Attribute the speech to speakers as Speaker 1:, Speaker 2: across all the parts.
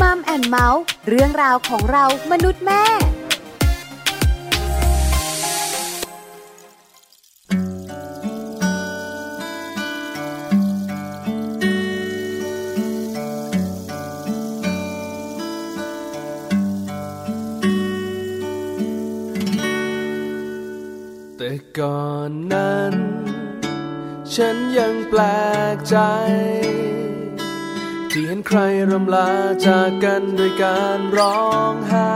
Speaker 1: มัมแอนเมาส์เรื่องราวของเรามนุษย์แม่
Speaker 2: แต่ก่อนนั้น ฉันยังแปลกใจ ใครรำลาจากกันด้วยการร้องไห้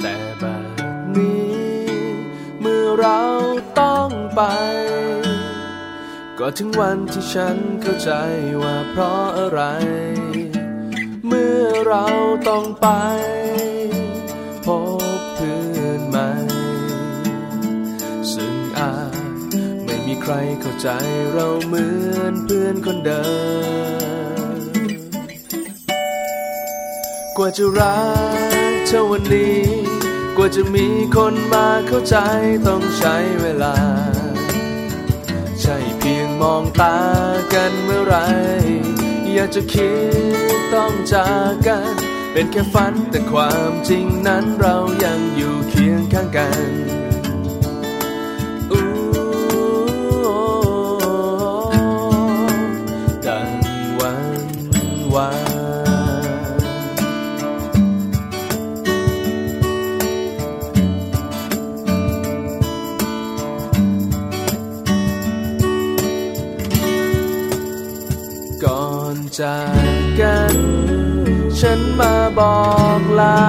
Speaker 2: แต่แบบนี้ เมื่อเราต้องไป ก็ถึงวันที่ฉันเข้าใจว่าเพราะอะไร เมื่อเราต้องไป พบเพื่อนใหม่ ซึ่งอาจไม่มีใครเข้าใจเราเหมือนเพื่อนคนเดิม กว่าจะรักเท่าวันนี้ กว่าจะมีคนมาเข้าใจต้องใช้เวลา ใช่เพียงมองตากันเมื่อไร อยากจะคิดต้องจากกัน เป็นแค่ฝันแต่ความจริงนั้นเรายังอยู่เคียงข้างกัน บอกลา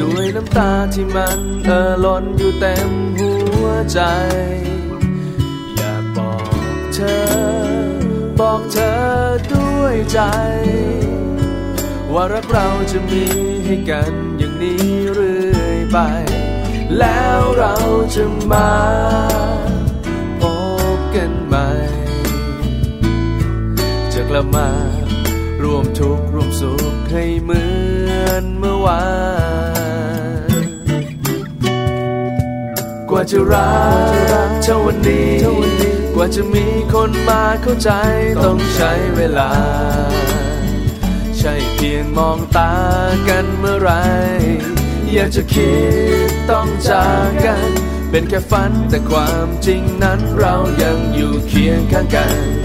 Speaker 2: ด้วยน้ำตาที่มันเอ่อล้นอยู่เต็มหัวใจ อยากบอกเธอ บอกเธอด้วยใจ ว่ารักเราจะมีให้กันอย่างนี้เรื่อยไป แล้วเราจะมาพบกันใหม่จะกลับมา ร่วมทุกข์ร่วมสุขให้เหมือนเมื่อวาน กว่าจะรักเท่าวันนี้ กว่าจะมีคนมาเข้าใจต้องใช้เวลา ใช่เพียงมองตากันเมื่อไร อยากจะคิดต้องจากกัน เป็นแค่ฝันแต่ความจริงนั้นเรายังอยู่เคียงข้างกัน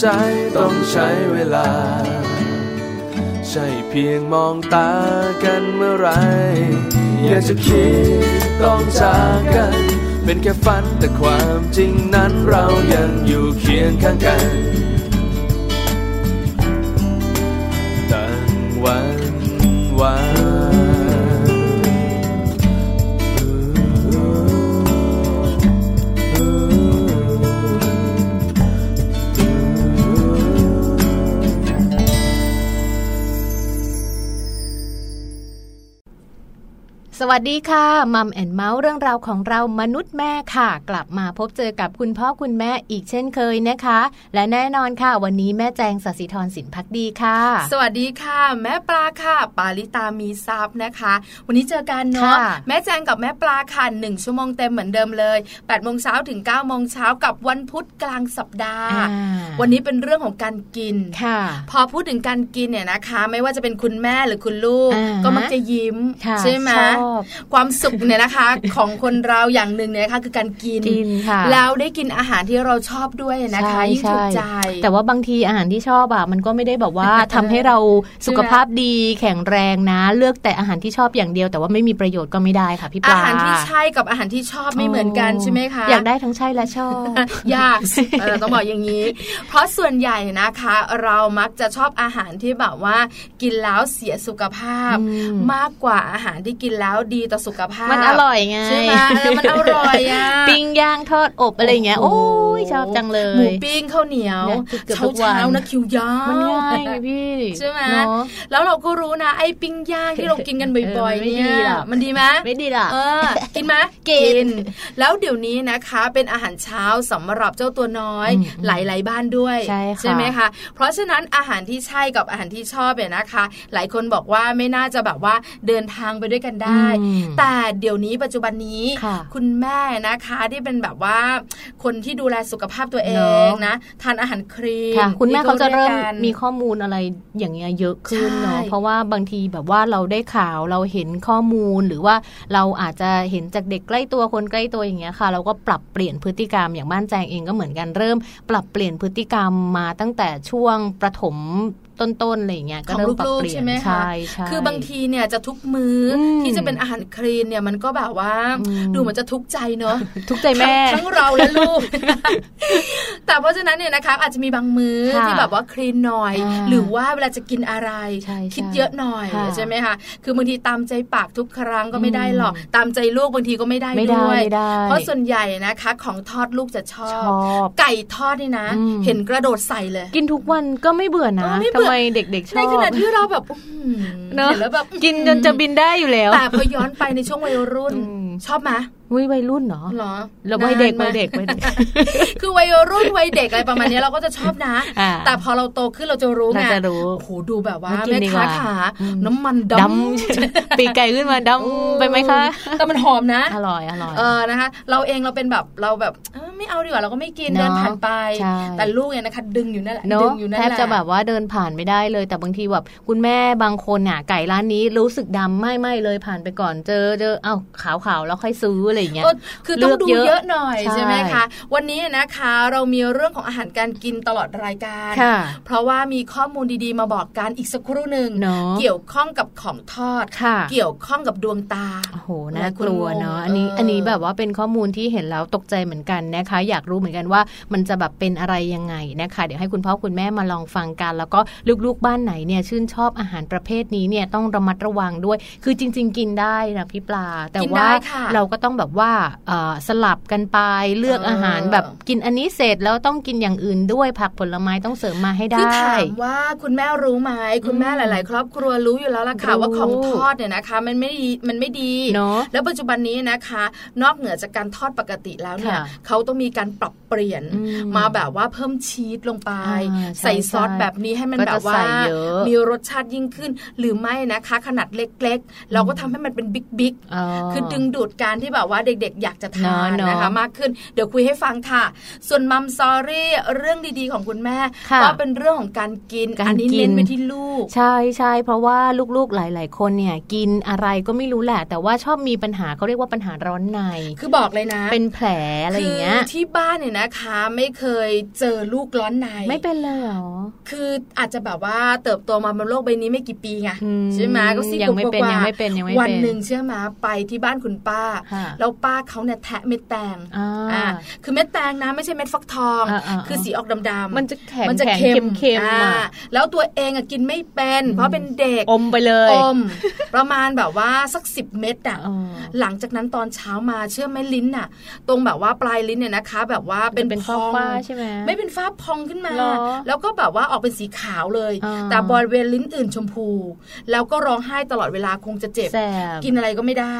Speaker 2: ใจต้องใช้เวลา ใช่เพียงมองตากันเมื่อไร อยากจะคิดต้องจากกัน เป็นแค่ฝันแต่ความจริงนั้นเรายังอยู่เคียงข้างกัน
Speaker 3: สวัสดีค่ะ Mom and เมาท์เรื่องราวของเรามนุษย์แม่ค่ะ กลับมาพบเจอกับคุณพ่อคุณแม่อีกเช่นเคยนะคะ และแน่นอนค่ะ วันนี้แม่แจงศศิธรสินภักดีค่ะ
Speaker 4: สวัสดีค่ะ แม่ปลาค่ะ ปาลิตามีทรัพย์นะคะ วันนี้เจอกันเนาะ
Speaker 3: ค่ะ
Speaker 4: แม่แจงกับแม่ปลาค่ะหนึ่งชั่วโมงเต็มเหมือนเดิมเลย8ปดโมงเช้าถึง9ก้าโมงเช้ากับวันพุธกลางสัปดาห์
Speaker 3: อ่า
Speaker 4: วันนี้เป็นเรื่องของการกิน
Speaker 3: ค่ะ
Speaker 4: พอพูดถึงการกินเนี่ยนะคะ ไม่ว่าจะเป็นคุณแม่หรือคุณลูก
Speaker 3: อ่า
Speaker 4: ก็มักจะยิ้ม
Speaker 3: ค่ะ
Speaker 4: ใช่ไหม
Speaker 3: ชอบอบ
Speaker 4: ความสุขเนี่ยนะคะ ของคนเราอย่างหนึ่งเนี่ยนะคะคือการกิน
Speaker 3: กินค่ะ
Speaker 4: แล้วได้กินอาหารที่เราชอบด้วยนะคะ
Speaker 3: ใช่
Speaker 4: ยิ่งถูกใจ
Speaker 3: แต่ว่าบางทีอาหารที่ชอบอะมันก็ไม่ได้แบบว่าทำให้เราสุขภาพดีแข็งแรงนะ เลือกแต่อาหารที่ชอบอย่างเดียว แต่ว่าไม่มีประโยชน์ก็ไม่ได้ค่ะพี่ป
Speaker 4: อา
Speaker 3: ลา
Speaker 4: หารที่ใช่กับอาหารที่ชอบไม่เหมือนกันใช่ไหมคะ
Speaker 3: อยากได้ทั้งใช่และชอบ
Speaker 4: ยากเออต้องบอกอย่างนี้ เพราะส่วนใหญ่นะคะ เรามักจะชอบอาหารที่แบบว่ากินแล้วเสียสุขภาพ
Speaker 3: อืม
Speaker 4: มากกว่าอาหารที่กินแล้วดีต่อสุขภาพ
Speaker 3: มันอร่อยไง
Speaker 4: ใช่ไหมเออมันอร่อยอะ
Speaker 3: ปิ้งย่างทอดอบอะไรอย่างเงี้ย
Speaker 4: โอ้
Speaker 3: โอ้
Speaker 4: โห
Speaker 3: ยชอบจังเล
Speaker 4: หมู
Speaker 3: ย
Speaker 4: ปิ้งข้าวเหนียว
Speaker 3: เนี่ยเกือบ
Speaker 4: เช้า
Speaker 3: ทุกวัน
Speaker 4: เช้านะคิวยาว
Speaker 3: มันง่ายไงพี่
Speaker 4: ใช่ไหม
Speaker 3: เนอะ
Speaker 4: แล้วเราก็รู้นะไอ้ปิ้งย่างที่เรากินกันบ่อย
Speaker 3: เออ
Speaker 4: ๆ
Speaker 3: ไม่
Speaker 4: เนี่
Speaker 3: ดี
Speaker 4: ย
Speaker 3: หรอก
Speaker 4: มันดีไหม
Speaker 3: ไม่ดีล่ะ
Speaker 4: เออกินไหม
Speaker 3: กิน
Speaker 4: แล้วเดี๋ยวนี้นะคะเป็นอาหารเช้าสำหรับเจ้าตัวน้อย
Speaker 3: อืม
Speaker 4: หลายๆบ้านด้วย
Speaker 3: ใช่ค่ะ
Speaker 4: ไหมคะเพราะฉะนั้นอาหารที่ใช่กับอาหารที่ชอบเนี่ยนะคะ หลายคนบอกว่าไม่น่าจะแบบว่าเดินทางไปด้วยกันได้
Speaker 3: อืม
Speaker 4: แต่เดี๋ยวนี้ปัจจุบันนี้
Speaker 3: ค่ะ
Speaker 4: คุณแม่นะคะที่เป็นแบบว่าคนที่ดูแลสุขภาพตัวเอ
Speaker 3: เน
Speaker 4: ง
Speaker 3: อะ
Speaker 4: นะทานอาหารครีม
Speaker 3: ค่ะคุณแม่เขาจะเริ่ม
Speaker 4: ที่ขายกกัน
Speaker 3: มีข้อมูลอะไรอย่างเงี้ยเยอะขึ้นเนาะ
Speaker 4: ใช่
Speaker 3: เพราะว่าบางทีแบบว่าเราได้ข่าวเราเห็นข้อมูลหรือว่าเราอาจจะเห็นจากเด็กใกล้ตัวคนใกล้ตัวอย่างเงี้ยค่ะ เราก็ปรับเปลี่ยนพฤติกรรมอย่างบ้านแจงเองก็เหมือนกันเริ่ม ปรับเปลี่ยนพฤติกรรมมาตั้งแต่ช่วงประถม ต้นๆอะไรอย่างเงี้ยก็
Speaker 4: ของ
Speaker 3: เริ่มปรับ
Speaker 4: ลูก
Speaker 3: เป
Speaker 4: ๆ
Speaker 3: ลี่ย
Speaker 4: ใช่
Speaker 3: น
Speaker 4: ไหมคะ
Speaker 3: ใช่ใช่
Speaker 4: คือบางทีเนี่ยจะทุกมื้ออ
Speaker 3: ม
Speaker 4: ที่จะเป็นอาหารคลีนเนี่ยมันก็แบบว่า
Speaker 3: อืม
Speaker 4: ดูเหมือนจะทุกข์ใจเนาะ
Speaker 3: ทุกใจแม่
Speaker 4: ทั้งทั้งเราและลูก แต่เพราะฉะนั้นเนี่ยนะคะอาจจะมีบางมื้อ
Speaker 3: ค่ะ
Speaker 4: ที่แบบว่าคลีนหน่อย
Speaker 3: อ่า
Speaker 4: หรือว่าเวลาจะกินอะไร
Speaker 3: ใช่ใช่
Speaker 4: คิดเยอะหน่อย
Speaker 3: ค่ะ
Speaker 4: ใช่ไหมคะคือบางทีตามใจปากทุกครั้งก็ไม่ได้หรอกตามใจลูกบางทีก็ไม่ได้
Speaker 3: ไม่ได้
Speaker 4: ด้วย
Speaker 3: ไม่ได้
Speaker 4: เพราะส่วนใหญ่นะคะ ของทอดลูกจะชอ
Speaker 3: ช
Speaker 4: บ
Speaker 3: อบ
Speaker 4: ไก่ทอดนี่นะ
Speaker 3: อืม
Speaker 4: เห็นกระโดดใส่เลย
Speaker 3: กินทุกวันก็ไม่เบื่อนะ
Speaker 4: เออไม่
Speaker 3: ทำ
Speaker 4: เบื่อ
Speaker 3: ไมเด็กๆชอบ
Speaker 4: ในขณะที่เราแบบอื้อหือ
Speaker 3: เนอะ
Speaker 4: เห็นแล้วแบบ
Speaker 3: กินจนจะบินได้อยู่แล้ว
Speaker 4: แต่พอย้อนไปในช่วงวัยรุ่น
Speaker 3: อืม
Speaker 4: ชอบไหม
Speaker 3: วิวัยรุ่นเนาะ
Speaker 4: เหรอ
Speaker 3: แล้ววัยเด็ก
Speaker 4: นานไหม
Speaker 3: วัยเด็กวัยเด็ก
Speaker 4: คือวัยรุ่นวัยเด็กอะไรประมาณนี้เราก็จะชอบนะ
Speaker 3: อ่า
Speaker 4: แต่พอเราโตขึ้นเราจะรู้ไง
Speaker 3: เราจะรู้
Speaker 4: โอ้โหดูแบบว่า
Speaker 3: ไม่กิน
Speaker 4: แม่
Speaker 3: ดีก
Speaker 4: ค้า
Speaker 3: ว่า
Speaker 4: ขา
Speaker 3: อืม
Speaker 4: น้ำมัน
Speaker 3: ด
Speaker 4: ดำำ
Speaker 3: ปีกไก่ขึ้นมาดำไปไหมคะ
Speaker 4: แต่มันหอมนะ
Speaker 3: อร่อยอร่อย
Speaker 4: เออนะคะ เราเองเราเป็นแบบเราแบบเอ้อไม่เอาดีกว่าเราก็ไม่กิน
Speaker 3: เนอะ
Speaker 4: เดินผ่านไป
Speaker 3: ใช่
Speaker 4: แต่ลูกเนี่ยนะคะดึงอยู่นั่นแหละ
Speaker 3: เน
Speaker 4: ดึ
Speaker 3: อะ
Speaker 4: งอยู่นั่น
Speaker 3: แท
Speaker 4: แห
Speaker 3: บ
Speaker 4: ละ
Speaker 3: จะแบบว่าเดินผ่านไม่ได้เลย แต่บางทีแบบคุณแม่บางคนน่ะไก่ร้านนี้รู้สึกดำไม่ไม่เลยผ่านไปก่อนเจอเจอเอ้าขาวขาวๆแล้วค่อยซื้ออะไรอย่างเงี้ย
Speaker 4: ก็คือต้องดู
Speaker 3: เลือกเยอะ
Speaker 4: เยอะหน่อย
Speaker 3: ใช่
Speaker 4: ใช่ไหมคะ วันนี้นะคะเรามีเรื่องของอาหารการกินตลอดรายการ
Speaker 3: ค่ะ
Speaker 4: เพราะว่ามีข้อมูลดีๆ มาบอกกันอีกสักครู่หนึ่ง
Speaker 3: เนาะ
Speaker 4: เกี่ยวข้องกับของทอด
Speaker 3: ค่ะ
Speaker 4: เกี่ยวข้องกับดวงตา
Speaker 3: โอ้โหน่ากลัวเนาะอันนี้
Speaker 4: เอออั
Speaker 3: อันนี้แบบว่าเป็นข้อมูลที่เห็นแล้วตกใจเหมือนกันนะคะ อยากรู้เหมือนกันว่ามันจะแบบเป็นอะไรยังไงนะคะ เดี๋ยวให้คุณพ่อคุณแม่มาลองฟังกัน แล้วก็ลูกๆบ้านไหนเนี่ยชื่นชอบอาหารประเภทนี้เนี่ยต้องระมัดระวังด้วย คือจริง ๆ กินได้นะพี่ปลา แต่
Speaker 4: กิน
Speaker 3: ว่า
Speaker 4: ได้ค่ะ
Speaker 3: เราก็ต้องแบบว่าเอ่อสลับกันไปเลือก
Speaker 4: เอออ
Speaker 3: อาหารแบบกินอันนี้เสร็จแล้วต้องกินอย่างอื่นด้วยผักผลไม้ต้องเสริมมาให้ได้
Speaker 4: คือถามว่าคุณแม่รู้ไหมคุณแม่หลาย ๆ ครอบครัวรู้อยู่แล้วล่ะค่ะ
Speaker 3: รู้
Speaker 4: ว่าของทอดเนี่ยนะคะ มันไม่ดีมันไม่ดี
Speaker 3: เนาะ
Speaker 4: แล้วปัจจุบันนี้นะคะ นอกเหนือจากการทอดปกติแล้วเนี่ย
Speaker 3: ค่ะ
Speaker 4: เขาต้องมีการปรับเปลี่ยน
Speaker 3: อืม
Speaker 4: มาแบบว่าเพิ่มชีสลงไป
Speaker 3: อ่าใช่
Speaker 4: ใส่ซอส
Speaker 3: ใช่
Speaker 4: แบบนี้ให้มัน
Speaker 3: ก็
Speaker 4: แบ
Speaker 3: จะ
Speaker 4: บว่า
Speaker 3: ใส่เยอะ
Speaker 4: มีรสชาติยิ่งขึ้น หรือไม่นะคะ ขนาดเล็ก ๆ เราก็ทำให้มันเป็นบิ๊กบิ๊ก
Speaker 3: อ๋อ
Speaker 4: คือดึงดูดการที่แบบว่าเด็กๆ อยากจะทาน
Speaker 3: เนอะ
Speaker 4: นะคะ
Speaker 3: เนอะ
Speaker 4: มากขึ้น เดี๋ยวคุยให้ฟังค่ะ ส่วนมัมซอรี่เรื่องดีๆของคุณแม่
Speaker 3: ค่ะ
Speaker 4: ก็เป็นเรื่องของการกิน
Speaker 3: การ
Speaker 4: อันนี้
Speaker 3: กิน
Speaker 4: เน้นไปที่ลูก
Speaker 3: ใช่ใช่เพราะว่าลูกๆหลาย ๆ คนเนี่ยกินอะไรก็ไม่รู้แหละ แต่ว่าชอบมีปัญหาเขาเรียกว่าปัญหาร้อนใน
Speaker 4: คือบอกเลยนะ
Speaker 3: เป็นแผลอะไรอย่างเงี้ย
Speaker 4: คือที่บ้านเนี่ยนะคะ ไม่เคยเจอลูกร้อนใน
Speaker 3: ไม่เป็นเลยเหรอ
Speaker 4: คืออาจจะแบบว่าเติบโตมาบนโลกใบนี้ไม่กี่ปีไง
Speaker 3: อืม
Speaker 4: ใช่ไหมก็สิบ
Speaker 3: ยังไม่เป็น
Speaker 4: กว่าๆ
Speaker 3: ยังไม่เป็นยังไม่
Speaker 4: วัน
Speaker 3: เป็น
Speaker 4: หนึ่งเชื่อไหมไปที่บ้านคุณป้า
Speaker 3: ค่ะ
Speaker 4: แล้วป้าเขาเนี่ยแทะเม็ดแตง
Speaker 3: อ่า
Speaker 4: อ่าคือเม็ดแตงนะไม่ใช่เม็ดฟักทอง
Speaker 3: อ่าอ่า
Speaker 4: คือสีออกดำๆ
Speaker 3: มันจะแข็ง
Speaker 4: มันจะ
Speaker 3: แข็ง
Speaker 4: เค็ม
Speaker 3: เค็มๆ
Speaker 4: อ่า
Speaker 3: อะ
Speaker 4: แล้วตัวเองอะกินไม่เป็น เพราะเป็นเด็ก
Speaker 3: อมไปเลย
Speaker 4: อมประมาณแบบว่าสักสิบเม็ดอะ
Speaker 3: อ๋อ
Speaker 4: หลังจากนั้นตอนเช้ามาเชื่อไหมลิ้นน่ะ ตรงแบบว่าปลายลิ้นเนี่ยนะคะ แบบว่าเป็น
Speaker 3: เป็น
Speaker 4: พอง
Speaker 3: ฝ้าๆใช่ไหม
Speaker 4: ไม่เป็นฝ้าพองขึ้นมา
Speaker 3: เหรอ
Speaker 4: แล้วก็แบบว่าออกเป็นสีขาวเลย
Speaker 3: อ่า
Speaker 4: แต่บริเวณลิ้นอื่นชมพู แล้วก็ร้องไห้ตลอดเวลาคงจะเจ็บ
Speaker 3: แสบ
Speaker 4: กินอะไรก็ไม่ได้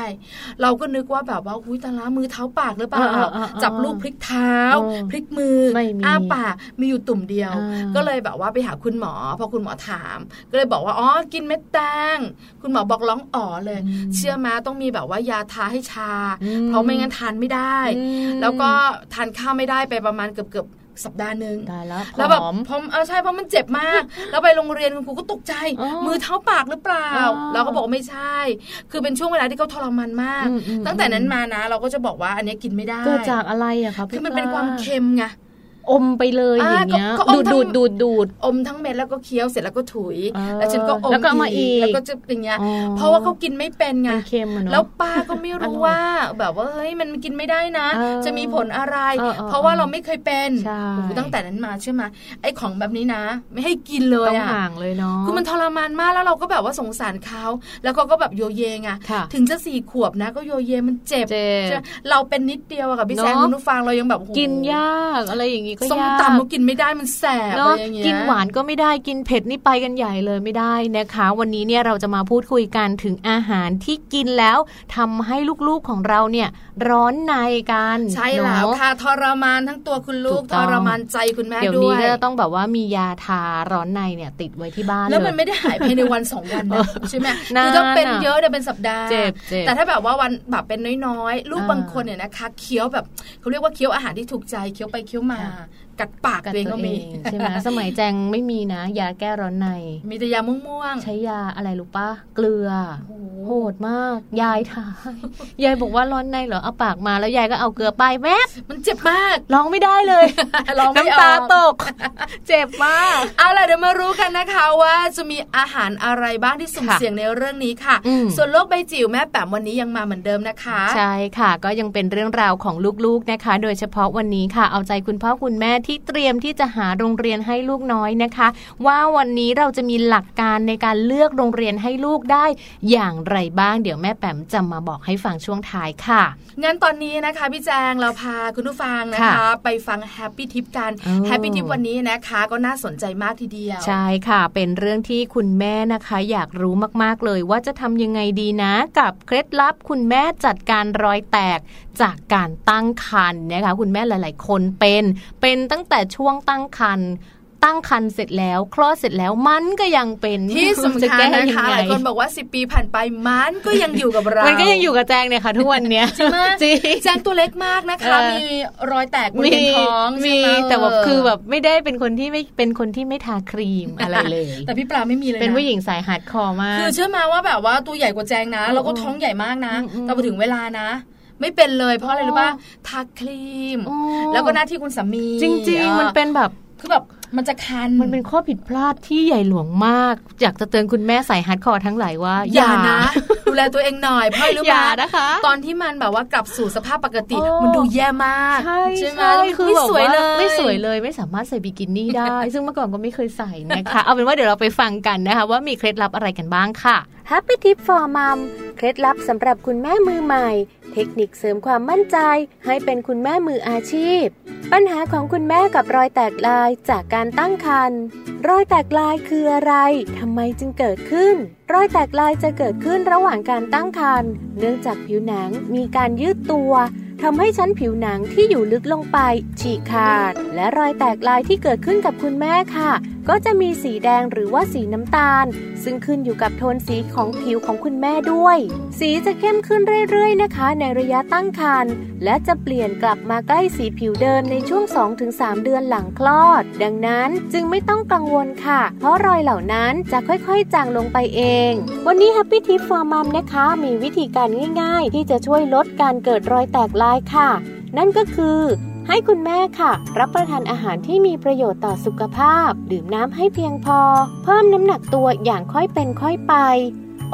Speaker 4: เราก็นึกว่าแบบว่าหุยตาล้ามือเท้าปากหรือเปล่า
Speaker 3: อ่าอ่าอ่า
Speaker 4: จับลูกพลิกเท้า
Speaker 3: อืม
Speaker 4: พลิกมือ
Speaker 3: ไม่มี
Speaker 4: อ้าปากมีอยู่ตุ่มเดียว
Speaker 3: อ่า
Speaker 4: ก็เลยแบบว่าไปหาคุณหมอ พอคุณหมอถาม ก็เลยบอกว่าอ๋อกินเม็ดแตงคุณหมอบอกร้องอ๋อเลย เชื่อมาต้องมีแบบว่ายาทาให้ชา
Speaker 3: อืม
Speaker 4: เพราะไม่งั้นทานไม่ได้
Speaker 3: อืม
Speaker 4: แล้วก็ทานข้าวไม่ได้ไปประมาณเกือบเกือบ สัปดาห์หนึ่ง
Speaker 3: ตายแล้ว
Speaker 4: แล้วแบบ
Speaker 3: ผอม
Speaker 4: พอเออใช่เพราะมันเจ็บมาก แล้วไปโรงเรียนคุณครูก็ตกใจ
Speaker 3: อ๋อ
Speaker 4: มือเท้าปากหรือเปล่า
Speaker 3: อ๋อ
Speaker 4: เราก็บอกว่าไม่ใช่ คือเป็นช่วงเวลาที่เขาทรมานมาก
Speaker 3: อืมอืม
Speaker 4: ตั้งแต่นั้นมานะ เราก็จะบอกว่าอันเนี้ยกินไม่ได้
Speaker 3: เกิดจากอะไรอะคะ
Speaker 4: คือ
Speaker 3: พี่
Speaker 4: มันเป็น
Speaker 3: ปล
Speaker 4: ความเค็มไง
Speaker 3: อมไปเลย
Speaker 4: อ่า
Speaker 3: อย่างเงี้ย
Speaker 4: ก็ก็อม
Speaker 3: ดูด
Speaker 4: ทั้ง
Speaker 3: ดูดดูดดูด
Speaker 4: อมทั้งเม็ดแล้วก็เคี้ยวเสร็จแล้วก็ถุย
Speaker 3: เออ
Speaker 4: แล้วฉันก็อม
Speaker 3: แล้วก็เอามาอีก
Speaker 4: แล้วก็จะเป็นเงี้ย
Speaker 3: อ๋อ
Speaker 4: เพราะว่าเขากินไม่เป็นไง
Speaker 3: มันเค็มอะเนาะ
Speaker 4: แล้วป้าก็ไม่รู้
Speaker 3: อร่อย
Speaker 4: ว่า แบบว่าเฮ้ยมันกินไม่ได้นะ
Speaker 3: เออ
Speaker 4: จะมีผลอะไร
Speaker 3: เออเออ
Speaker 4: เพราะว่าเราไม่เคยเป็น
Speaker 3: ใช่
Speaker 4: โอ้โหตั้งแต่นั้นมาใช่ไหมไอ้ของแบบนี้นะ ไม่ให้กินเลย
Speaker 3: ต้อง
Speaker 4: อะ
Speaker 3: ห่างเลยเนาะ
Speaker 4: คือมันทรมานมากแล้วเราก็แบบว่าสงสารเขาแล้วเขาก็แบบโยเยไง
Speaker 3: ค่ะ
Speaker 4: ถึงจะสี่ขวบนะ ก็โยเยมันเจ็บ
Speaker 3: เจ็บ
Speaker 4: ใช่ไหมเราเป็นนิดเดียวอะกับพี่แซง
Speaker 3: เนอะ
Speaker 4: คุณผู้ฟังเรายังแบบโอ้โห
Speaker 3: กินยากอะไรอย่างงี้ก็
Speaker 4: ส้ม
Speaker 3: ยาก
Speaker 4: ตำก็กินไม่ได้มันแสบ
Speaker 3: เนาะ
Speaker 4: อะไรอย่างเงี้ย
Speaker 3: กินหวานก็ไม่ได้กินเผ็ดนี่ไปกันใหญ่เลยไม่ได้นะคะ วันนี้เนี่ยเราจะมาพูดคุยกันถึงอาหารที่กินแล้วทำให้ลูกๆของเราเนี่ยร้อนในกัน
Speaker 4: ใช่แล้ว
Speaker 3: เนอะ
Speaker 4: ค่ะทรมานทั้งตัวคุณลู
Speaker 3: ถู
Speaker 4: ก
Speaker 3: กต้
Speaker 4: ท
Speaker 3: อง
Speaker 4: รมานใจคุณแม่
Speaker 3: เดี๋ยว
Speaker 4: ด้
Speaker 3: นี้
Speaker 4: วย
Speaker 3: ก็จะต้องแบบว่ามียาทาร้อนในเนี่ยติดไว้ที่บ้าน
Speaker 4: แล้ว
Speaker 3: เล
Speaker 4: มัน
Speaker 3: ย
Speaker 4: ไม่ได้หายภายในวันสองวันนะใช่ไหม
Speaker 3: นาน
Speaker 4: คือถ้าเป็น
Speaker 3: อะ
Speaker 4: เยอะเนี่ยเป็นสัปดาห์
Speaker 3: เจ็บเจ็บ
Speaker 4: แต่ถ้าแบบว่าวันแบบเป็นน้อยๆลูก
Speaker 3: อ่า
Speaker 4: บางคนเนี่ยนะคะเคี้ยวแบบเขาเรียกว่าเคี้ยวอาหารที่ถูกใจเคี้ยวไปเคี้ยวมา
Speaker 3: ค่ะ
Speaker 4: กัดปาก
Speaker 3: กับ
Speaker 4: ตัวเอง
Speaker 3: ตั
Speaker 4: ก็
Speaker 3: วเอ
Speaker 4: มี
Speaker 3: งใช่ไหมสมัยแจงไม่มีนะ ยาแก้ร้อนใน
Speaker 4: มีแต่ยาม่วงๆ
Speaker 3: ใช้ยาอะไรรู้ปะเกลือ
Speaker 4: โอ้
Speaker 3: โหดมาก ยายทายยายบอกว่าร้อนในเหรอเอาปากมาแล้วยายก็เอาเกลือป้ายแวบ
Speaker 4: มันเจ็บมาก
Speaker 3: ร้องไม่ได้เลย
Speaker 4: ร้องไม่ออก
Speaker 3: น้ำตาตก เจ็บมาก
Speaker 4: เอาล่ะเดี๋ยวมารู้กันนะคะว่าจะมีอาหารอะไรบ้างที่สุ่ม
Speaker 3: ค่ะ
Speaker 4: เสี่ยงในเรื่องนี้ค่ะ
Speaker 3: อืม
Speaker 4: ส่วนโลกใบจิ๋วแม่แป๋มวันนี้ยังมาเหมือนเดิมนะคะ
Speaker 3: ใช่ค่ะ ก็ยังเป็นเรื่องราวของลูกๆนะคะ โดยเฉพาะวันนี้ค่ะ เอาใจคุณพ่อคุณแม่ที่เตรียมที่จะหาโรงเรียนให้ลูกน้อยนะคะ ว่าวันนี้เราจะมีหลักการในการเลือกโรงเรียนให้ลูกได้อย่างไรบ้าง เดี๋ยวแม่แปมจะมาบอกให้ฟังช่วงท้ายค่ะ
Speaker 4: งั้นตอนนี้นะคะพี่แจงเราพาคุณผู้ฟังนะคะ
Speaker 3: ค่ะ
Speaker 4: ไปฟังแฮปปี้ทิปกัน
Speaker 3: อ๋อ
Speaker 4: แฮปปี้ทิปวันนี้นะคะก็น่าสนใจมากทีเดียว
Speaker 3: ใช่ค่ะ เป็นเรื่องที่คุณแม่นะคะ อยากรู้มาก ๆ เลยว่าจะทำยังไงดีนะ กับเคล็ดลับคุณแม่จัดการรอยแตกจากการตั้งครรภ์นะคะ คุณแม่หลาย ๆ คนเป็นเป็นตั้งแต่ช่วงตั้งครรภ์ตั้งครรภ์เสร็จแล้วคลอดเสร็จแล้วมันก็ยังเป็น
Speaker 4: ที่สำ
Speaker 3: คัญนะ
Speaker 4: คะ
Speaker 3: จะ
Speaker 4: แก้
Speaker 3: ยังไง
Speaker 4: หลายคนบอกว่า 10 ปีผ่านไปมันก็ยังอยู่กับเรา
Speaker 3: มั
Speaker 4: มัน
Speaker 3: ก็ยังอยู่กับแจงเนี่ยค่ะทุกวันเนี้ย
Speaker 4: จริงไหม
Speaker 3: จริง
Speaker 4: แจงตัวเล็กมากนะคะ
Speaker 3: เออ
Speaker 4: มีรอยแตกบริเวณท้อง
Speaker 3: มี
Speaker 4: ใช่ไหม
Speaker 3: แต่แบบคือแบบไม่ได้เป็นคนที่ไม่เป็นคนที่ไม่ทาครีมอะไรเลย
Speaker 4: แต่พี่ปลาไม่มีเลยนะ
Speaker 3: เป็นผู้หญิงสาย hardcore มาก
Speaker 4: คือเชื่อมาว่าแบบว่าตัวใหญ่กว่าแจงนะ
Speaker 3: เออ
Speaker 4: แล้วก็ท้องใหญ่มากนะ
Speaker 3: อืมอืม
Speaker 4: แต่พอถึงเวลานะ ไม่เป็นเลย เพราะอะไร
Speaker 3: อ๋อ
Speaker 4: รู้ป่ะทาครีม
Speaker 3: อ๋อ
Speaker 4: แล้วก็หน้าที่คุณสามี
Speaker 3: จริง
Speaker 4: ออ
Speaker 3: ๆมันเป็นแบบ
Speaker 4: คือแบบมันจะคัน
Speaker 3: มันเป็นข้อผิดพลาดที่ใหญ่หลวงมาก อยากจะเตือนคุณแม่สาย hardcore ทั้งหลายว่า
Speaker 4: อย่านะ ดูแลตัวเองหน่อยเพราะอะไรรู้
Speaker 3: อ
Speaker 4: ป่ะ
Speaker 3: ย่านะคะ
Speaker 4: ตอนที่มันแบบว่ากลับสู่สภาพปกติ
Speaker 3: โอ้
Speaker 4: มันดูแย่มาก
Speaker 3: ใช่
Speaker 4: ไหม
Speaker 3: ใช่คือแบบ
Speaker 4: ว่าไม่ส
Speaker 3: วย
Speaker 4: เลย
Speaker 3: ไม่สวยเลยไม่สามารถใส่บิกินี่ได้ ซึ่งเมื่อก่อนก็ไม่เคยใส่นะคะ เอาเป็นว่าเดี๋ยวเราไปฟังกันนะคะ ว่ามีเคล็ดลับอะไรกันบ้างค่ะ
Speaker 1: Happy Tip for Mom เคล็ดลับสำหรับคุณแม่มือใหม่ เทคนิคเสริมความมั่นใจ ให้เป็นคุณแม่มืออาชีพ ปัญหาของคุณแม่กับรอยแตกลายจากการตั้งครรภ์รอยแตกลายคืออะไรทำไมจึงเกิดขึ้น รอยแตกลายจะเกิดขึ้นระหว่างการตั้งครรภ์เนื่องจากผิวหนังมีการยืดตัวทำให้ชั้นผิวหนังที่อยู่ลึกลงไป ฉีกขาด และรอยแตกลายที่เกิดขึ้นกับคุณแม่ค่ะ ก็จะมีสีแดงหรือว่าสีน้ำตาล ซึ่งขึ้นอยู่กับโทนสีของผิวของคุณแม่ด้วย สีจะเข้มขึ้นเรื่อยๆนะคะ ในระยะตั้งครรภ์และจะเปลี่ยนกลับมาใกล้สีผิวเดิมในช่วง 2-3 เดือนหลังคลอด ดังนั้นจึงไม่ต้องกังวลค่ะ เพราะรอยเหล่านั้นจะค่อยๆจางลงไปเอง วันนี้ Happy Tip for Mom นะคะ มีวิธีการง่าย ๆ ที่จะช่วยลดการเกิดรอยแตกลายค่ะ นั่นก็คือ ให้คุณแม่ค่ะ รับประทานอาหารที่มีประโยชน์ต่อสุขภาพ ดื่มน้ำให้เพียงพอ เพิ่มน้ำหนักตัวอย่างค่อยเป็นค่อยไป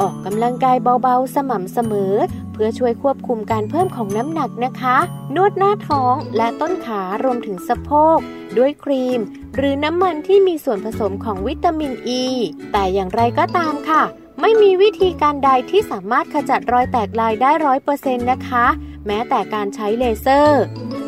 Speaker 1: ออกกำลังกายเบาๆ สม่ำเสมอ เพื่อช่วยควบคุมการเพิ่มของน้ำหนักนะคะ นวดหน้าท้องและต้นขารวมถึงสะโพก ด้วยครีม หรือน้ำมันที่มีส่วนผสมของวิตามินอ e, ีแต่อย่างไรก็ตามค่ะไม่มีวิธีการใดที่สามารถขจัดรอยแตกลายได้ร้อยเปอร์เซ็นต์นะคะ แม้แต่การใช้เลเซอร์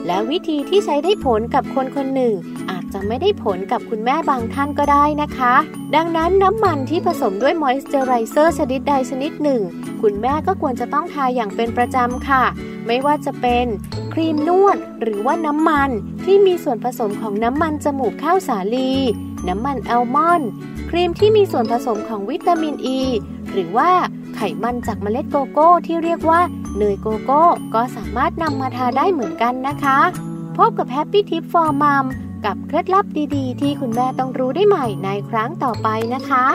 Speaker 1: และวิธีที่ใช้ได้ผลกับคนคนหนึ่ง อาจจะไม่ได้ผลกับคุณแม่บางท่านก็ได้นะคะ ดังนั้นน้ำมันที่ผสมด้วยมอยส์เจอไรเซอร์ชนิดใดชนิดหนึ่ง คุณแม่ก็ควรจะต้องทาอย่างเป็นประจำค่ะ ไม่ว่าจะเป็นครีมนวดหรือว่าน้ำมันที่มีส่วนผสมของน้ำมันจมูกข้าวสาลี น้ำมันอัลมอนด์ครีมที่มีส่วนผสมของวิตามินอ e, ีหรือว่า ไขมันจากเมล็ดโกโก้ที่เรียกว่าเนยโกโก้ ก็สามารถนำมาทาได้เหมือนกันนะคะ พบกับ Happy Tip for Mom กับเคล็ดลับดีๆ ที่คุณแม่ต้องรู้ได้ใหม่ในครั้งต่อไปนะคะ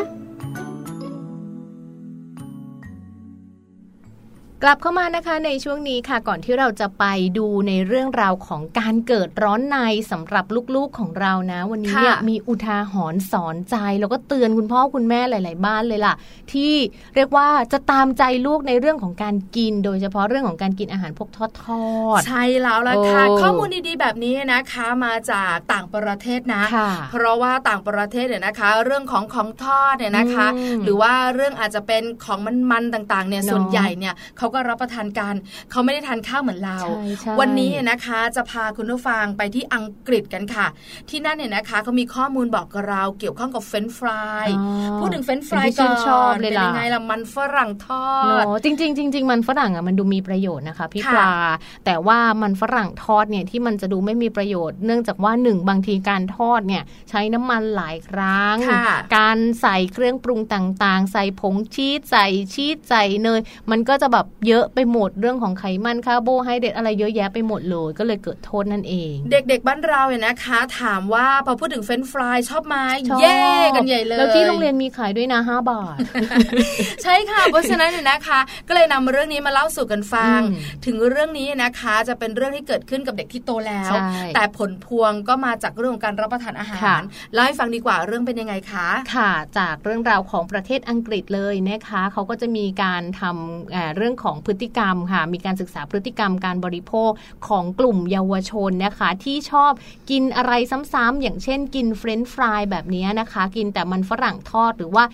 Speaker 3: กลับเข้ามานะคะในช่วงนี้ค่ะก่อนที่เราจะไปดูในเรื่องราวของการเกิดร้อนในสำหรับลูกๆของเรานะ วันนี้เนี่ยมีอุทาหรณ์สอนใจ แล้วก็เตือนคุณพ่อคุณแม่หลาย ๆ บ้านเลยล่ะ ที่เรียกว่าจะตามใจลูกในเรื่องของการกิน โดยเฉพาะเรื่องของการกินอาหารพวกทอดทอด
Speaker 4: ใช่แล้วล่ะค่ะข้อมูลดีๆแบบนี้นะคะมาจากต่างประเทศนะ เพราะว่าต่างประเทศเนี่ยนะคะ เรื่องของของทอดเนี่ยนะคะ หรือว่าเรื่องอาจจะเป็นของมันๆต่าง ๆ เนี่ยส่วนใหญ่เนี่ยเขาก็รับประทานกันเขาไม่ได้ทานข้าวเหมือนเรา วันนี้นะคะจะพาคุณผู้ฟังไปที่อังกฤษกันค่ะ ที่นั่นเนี่ยนะคะเขามีข้อมูลบอกกับเราเกี่ยวข้องกับเฟรนฟรายพูดถึงเฟรนฟรายก่อนเป็นยังไงล่ะมันฝรั่งทอด
Speaker 3: จริงๆจริงๆมันฝรั่งอะมันดูมีประโยชน์นะคะพี่ปลาแต่ว่ามันฝรั่งทอดเนี่ยที่มันจะดูไม่มีประโยชน์ เนื่องจากว่าหนึ่งบางทีการทอดเนี่ยใช้น้ำมันหลายครั้ง การใส่เครื่องปรุงต่างๆ ใส่ผงชีสใส่ชีสใส่เนยมันก็จะแบบเยอะไปหมดเรื่องของไขมันคาร์โบไฮเดรตอะไรเยอะแยะไปหมดเลยก็เลยเกิดโทษนั่นเอง
Speaker 4: เด็กๆบ้านเราเนี่ยนะคะ ถามว่าพอพูดถึงเฟรนฟรายชอบไหมเย่กันใหญ่เลย
Speaker 3: แล้วที่โรงเรียนมีขายด้วยนะห้าบาท
Speaker 4: ใช่ค่ะ เพราะฉะนั้นเนี่ยนะคะ ก็เลยนำเรื่องนี้มาเล่าสู่กันฟัง ถึงเรื่องนี้นะคะจะเป็นเรื่องที่เกิดขึ้นกับเด็กที่โตแล้ว แต่ผลพวงก็มาจากเรื่องของการรับประทานอาหารเล่าให้ฟังดีกว่าเรื่องเป็นยังไงคะ
Speaker 3: ค่ะ จากเรื่องราวของประเทศอังกฤษเลยนะคะเขาก็จะมีการทำเรื่องของพฤติกรรมค่ะ มีการศึกษาพฤติกรรมการบริโภคของกลุ่มเยาวชนนะคะ ที่ชอบกินอะไรซ้ำๆอย่างเช่น กินเฟรนช์ฟรายแบบนี้นะคะ กินแต่มันฝรั่งทอดหรือว่า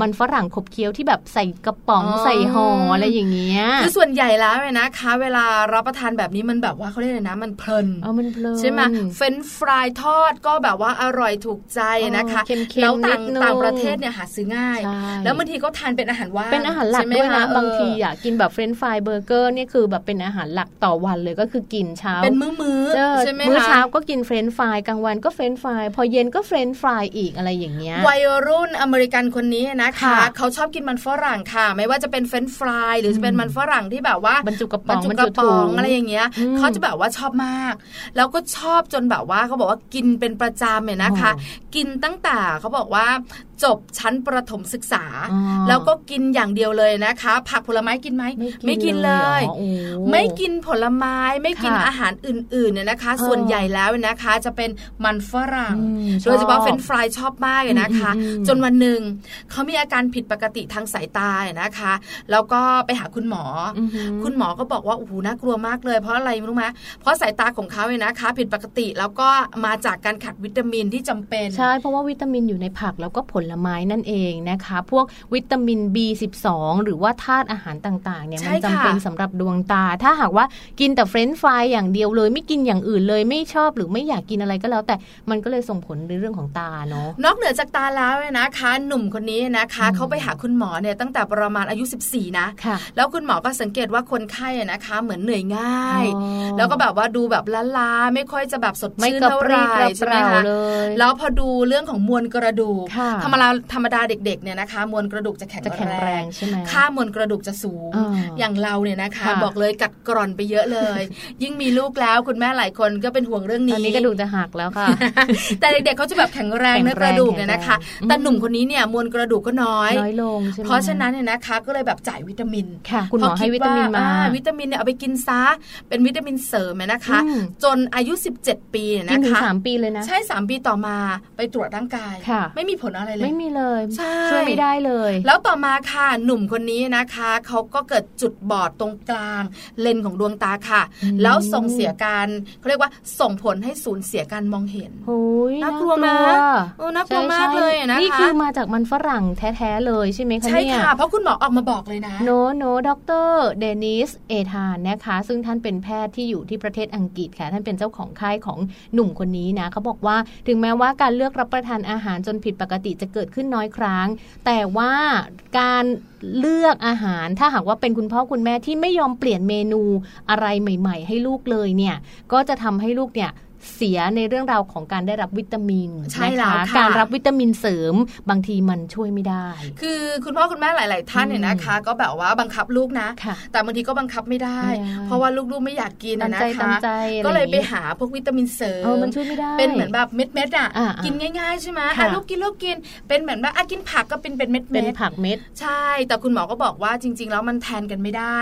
Speaker 3: มันฝรั่งขบเคี้ยวที่แบบใส่กระป๋องใส่ห่ออะไรอย่างเงี้ย
Speaker 4: คือส่วนใหญ่แล้วเนี่ยนะคะ เวลารับประทานแบบนี้มันแบบว่าเขาเรียกอะไรนะ มันเพลิน
Speaker 3: เออมันเพลิน
Speaker 4: ใช่ไหมเฟรนช์ฟรายทอดก็แบบว่าอร่อยถูกใจนะคะแล้วต่างต่างประเทศเนี่ยหาซื้อง่าย แล้วบางทีก็ทานเป็นอาหารว่าง
Speaker 3: เป็นอาหารหลักด้วยนะบางทีอะกินแบบเฟรนช์ฟรายเบอร์เกอร์เนี่ยคือแบบเป็นอาหารหลักต่อวันเลยก็คือกินเช้า
Speaker 4: เป็นมื้อมื้อใช่ไหมคะ
Speaker 3: มื้อเช้าก็กินเฟรนฟรายกลางวันก็เฟรนฟรายพอเย็นก็เฟรนฟรายอีกอะไรอย่างเงี้ย
Speaker 4: วัยรุ่นอเมริกันคนนี้นะคะ เขาชอบกินมันฝรั่งค่ะ ไม่ว่าจะเป็นเฟรนฟรายหรือจะเป็นมันฝรั่งที่แบบว่า
Speaker 3: บรรจุกระป๋อง
Speaker 4: บรรจุกระป๋องอะไรอย่างเงี้ยเขาจะแบบว่าชอบมาก แล้วก็ชอบจนแบบว่าเขาบอกว่ากินเป็นประจำเนี่ยนะคะ กินตั้งแต่เขาบอกว่า จบชั้นประถมศึกษา แล้วก็กินอย่างเดียวเลยนะคะ ผักผลไม้กินไหมไม่กินเลย ไม่กินผลไม้ไม่กินอาหารอื่นๆเนี่ยนะคะ ส่วนใหญ่แล้วนะคะ จะเป็นมันฝรั่งโดยเฉพาะเฟรนฟรายชอบมากเลยนะคะ จนวันหนึ่งเขามีอาการผิดปกติทางสายตานะคะ แล้วก็ไปหาคุณหมอ คุณหมอก็บอกว่าโอ้โหน่ากลัวมากเลย เพราะอะไรรู้ไหมเพราะสายตาของเขาเนี่ยนะคะ ผิดปกติแล้วก็มาจากการขาดวิตามินที่จำเป็น
Speaker 3: ใช่เพราะว่าวิตามินอยู่ในผักแล้วก็ผลไม้นั่นเองนะคะ พวกวิตามิน B12 หรือว่าธาตุอาหารต่างๆเนี่ยมันจำเป็นสำหรับดวงตา ถ้าหากว่ากินแต่เฟรนช์ฟรายอย่างเดียวเลย ไม่กินอย่างอื่นเลยไม่ชอบหรือไม่อยากกินอะไรก็แล้ว แต่มันก็เลยส่งผลในเรื่องของตาเนาะ
Speaker 4: นอกเหนือจากตาแล้วนะคะ หนุ่มคนนี้นะคะเขาไปหาคุณหมอเนี่ยตั้งแต่ประมาณอายุ 14 นะะแล้วคุณหมอก็สังเกตว่าคนไข้นะคะ เหมือนเหนื่อยง่าย แล้วก็แบบว่าดูแบบล้าๆไม่ค่อยจะแบบสดชื่นเท่าไหร่ใช่ไหมคะแล้วพอดูเรื่องของมวลกระดูกธรรมดาธรรมดาเด็กๆเนี่ยนะคะ มวลกระดูกจะแข็ง
Speaker 3: แรงใช่ไหม
Speaker 4: ค่ามวลกระดูกจะสูง อย่างเราเนี่ยนะคะ บอกเลยกัดกร่อนไปเยอะเลย ยิ่งมีลูกแล้วคุณแม่หลายคนก็เป็นห่วงเรื่องนี้ต
Speaker 3: อนนี้กระดูกจะหักแล้วค่ะ
Speaker 4: แต่เด็กๆเขาจะแบบแข็งแรงนะกระดูกเนี่ยนะคะ แต่หนุ่มคนนี้เนี่ยมวลกระดูกก็น้อย
Speaker 3: น้อยลงใช่ไหม
Speaker 4: เพราะฉะนั้นเนี่ยนะคะก็เลยแบบจ่ายวิตามิน
Speaker 3: ค่ะคุณหมอให้วิตามินมา
Speaker 4: วิตามินเนี่ยเอาไปกินซะเป็นวิตามินเสริมนะคะ จนอายุ 17 ปีนะคะกิน
Speaker 3: ถึงสามปีเลยนะ
Speaker 4: ใช่ 3 ปีต่อมาไปตรวจร่างกาย ไม่มีผลอะไรเลย
Speaker 3: ไม่มีเลยช่วยไม่ได้เลย
Speaker 4: แล้วต่อมาค่ะหนุ่มคนนี้นะคะเขาก็เกิดจุดบอดตรงกลางเลนของดวงตาค่ะ แล้วส่งเสียการเขาเรียกว่าส่งผลให้สูญเสียการมองเห็น
Speaker 3: น่า
Speaker 4: กลัวมากโอ้น่ากลัวมากเลยนะคะ
Speaker 3: นี่คือมาจากมันฝรั่งแท้ๆเลยใช่ไหมคะ
Speaker 4: เนี่ยใช่ค่ะ เพราะคุณหมอออกมาบอกเลยนะ
Speaker 3: โนโนดรเดนิสเอธานนะคะ ซึ่งท่านเป็นแพทย์ที่อยู่ที่ประเทศอังกฤษค่ะ ท่านเป็นเจ้าของค่ายของหนุ่มคนนี้นะเขาบอกว่าถึงแม้ว่าการเลือกรับประทานอาหารจนผิดปกติจะเกิดขึ้นน้อยครั้ง แต่ว่าการเลือกอาหารถ้าหากว่าเป็นคุณพ่อคุณแม่ที่ไม่ยอมเปลี่ยนเมนูอะไรใหม่ ๆ ให้ลูกเลยเนี่ยก็จะทำให้ลูกเนี่ย เสียในเรื่องราวของการได้รับวิตามิน
Speaker 4: ใช่
Speaker 3: นะ
Speaker 4: แล้ว
Speaker 3: คะ
Speaker 4: ค่ะ
Speaker 3: การรับวิตามินเสริมบางทีมันช่วยไม่ได้
Speaker 4: คือคุณพ่อคุณแม่หลาย ๆ ท่านเนี่ยนะคะ ก็แบบว่าบังคับลูกนะ
Speaker 3: ค่ะ
Speaker 4: แต่บางทีก็บังคับไม่ได้
Speaker 3: ไม่ได้
Speaker 4: เพราะว่าลูก ๆ ไม่อยากกิน
Speaker 3: ตาม
Speaker 4: นะ
Speaker 3: ใจ
Speaker 4: คะ
Speaker 3: ตามใจอะไร
Speaker 4: ก็เลยไป
Speaker 3: อย่างงี้
Speaker 4: หาพวกวิตามินเสริม
Speaker 3: เออมันช่วยไม่ได้
Speaker 4: เป็นเหมือนแบบเม็ดๆอะ
Speaker 3: อ่าๆ
Speaker 4: กินง่าย ๆ ใช่ไหม
Speaker 3: ค่ะ
Speaker 4: อะลูกกินลูกกินเป็นเหมือนแบบอะกินผักก็เป็นเป็นเม็ดๆ
Speaker 3: เป็นผักเม็ด
Speaker 4: ใช่ แต่คุณหมอก็บอกว่าจริง ๆ แล้วมันแทนกันไม่ได้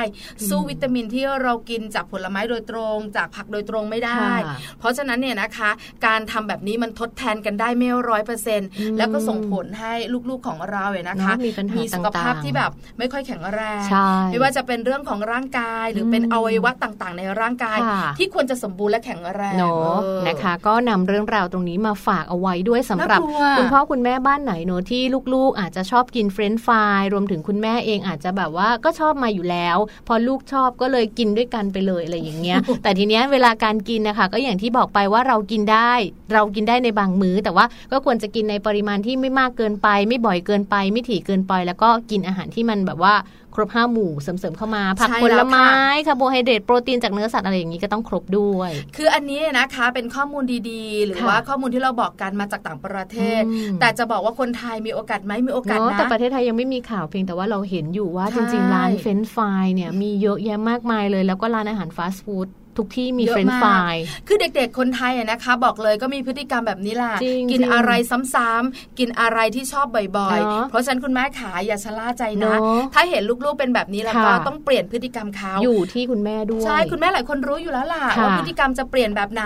Speaker 4: สู้วิตามินที่เรากินจากผลไม้โดยตรง จากผักโดยตรงไม่ได้
Speaker 3: ค่ะ
Speaker 4: เพราะฉะนั้นเนี่ยนะคะ การทำแบบนี้มันทดแทนกันได้ไม่ร้อยเปอร์เซ็นต์
Speaker 3: อืม
Speaker 4: แล้วก็ส่งผลให้ลูกๆของเราเนี่ยนะคะ
Speaker 3: เนอะมีปัญหา
Speaker 4: สุขภาพ
Speaker 3: ต่างๆ
Speaker 4: ที่แบบไม่ค่อยแข็งแรง
Speaker 3: ใช่
Speaker 4: ไม่ว่าจะเป็นเรื่องของร่างกาย หรือเป็นอวัยวะต่างๆ ในร่างกาย
Speaker 3: ค่ะ
Speaker 4: ที่ควรจะสมบูรณ์และแข็งแรง
Speaker 3: เนาะ
Speaker 4: เออ
Speaker 3: นะคะ ก็นำเรื่องราวตรงนี้มาฝากเอาไว้ด้วยสำหรับ
Speaker 4: น่ากลัว
Speaker 3: คุณพ่อคุณแม่บ้านไหนเนอะที่ลูกๆ อาจจะชอบกินเฟรนช์ฟรายรวมถึงคุณแม่เองอาจจะแบบว่าก็ชอบมาอยู่แล้ว พอลูกชอบก็เลยกินด้วยกันไปเลยอะไรอย่างเงี้ยแต่ทีเนี้ยเวลาการกินนะคะ ก็อย่างที่บอกไปว่าเรากินได้ เรากินได้ในบางมื้อ แต่ว่าก็ควรจะกินในปริมาณที่ไม่มากเกินไป ไม่บ่อยเกินไป ไม่ถี่เกินไป แล้วก็กินอาหารที่มันแบบว่าครบห้าหมู่เสริมๆเข้ามา
Speaker 4: ใช่แล้วค่ะผักผล
Speaker 3: ไม้
Speaker 4: คา
Speaker 3: ร์โบไฮเดรตโปรตีนจากเนื้อสัตว์อะไรอย่างนี้ก็ต้องครบด้วย
Speaker 4: คืออันนี้นะคะเป็นข้อมูลดีๆ หรือ
Speaker 3: ค่ะ
Speaker 4: ว่าข้อมูลที่เราบอกกันมาจากต่างประเทศ
Speaker 3: อืม
Speaker 4: แต่จะบอกว่าคนไทยมีโอกาสไหมมีโอกาส
Speaker 3: เนาะ
Speaker 4: นะ
Speaker 3: แต่ประเทศไทยยังไม่มีข่าวเพียงแต่ว่าเราเห็นอยู่ว่า
Speaker 4: ใช่
Speaker 3: จริงๆร้านเฟรนช์ฟรายเนี่ยมีเยอะแยะมากมายเลย แล้วก็ร้านอาหารฟาสต์ฟู้ดทุกที่มี
Speaker 4: เยอะ
Speaker 3: เฟรนช์ฟราย
Speaker 4: คือเด็กๆ คนไทยอะนะคะ บอกเลยก็มีพฤติกรรมแบบนี้แหละ
Speaker 3: จริง
Speaker 4: กิน
Speaker 3: จริง
Speaker 4: อะไรซ้ำๆกินอะไรที่ชอบบ่อย
Speaker 3: เนอะ
Speaker 4: ๆเพราะฉะนั้นคุณแม่ขาอย่าชะล่าใจนะ
Speaker 3: เนอะ
Speaker 4: ถ้าเห็นลูกๆเป็นแบบนี้แล้วก็
Speaker 3: ค่ะ
Speaker 4: ต้องเปลี่ยนพฤติกรรมเขา
Speaker 3: อยู่ที่คุณแม่ด้วย
Speaker 4: ใช่ คุณแม่หลายคนรู้อยู่แล้วล่ะ
Speaker 3: ค่ะ
Speaker 4: ว่าพฤติกรรมจะเปลี่ยนแบบไหน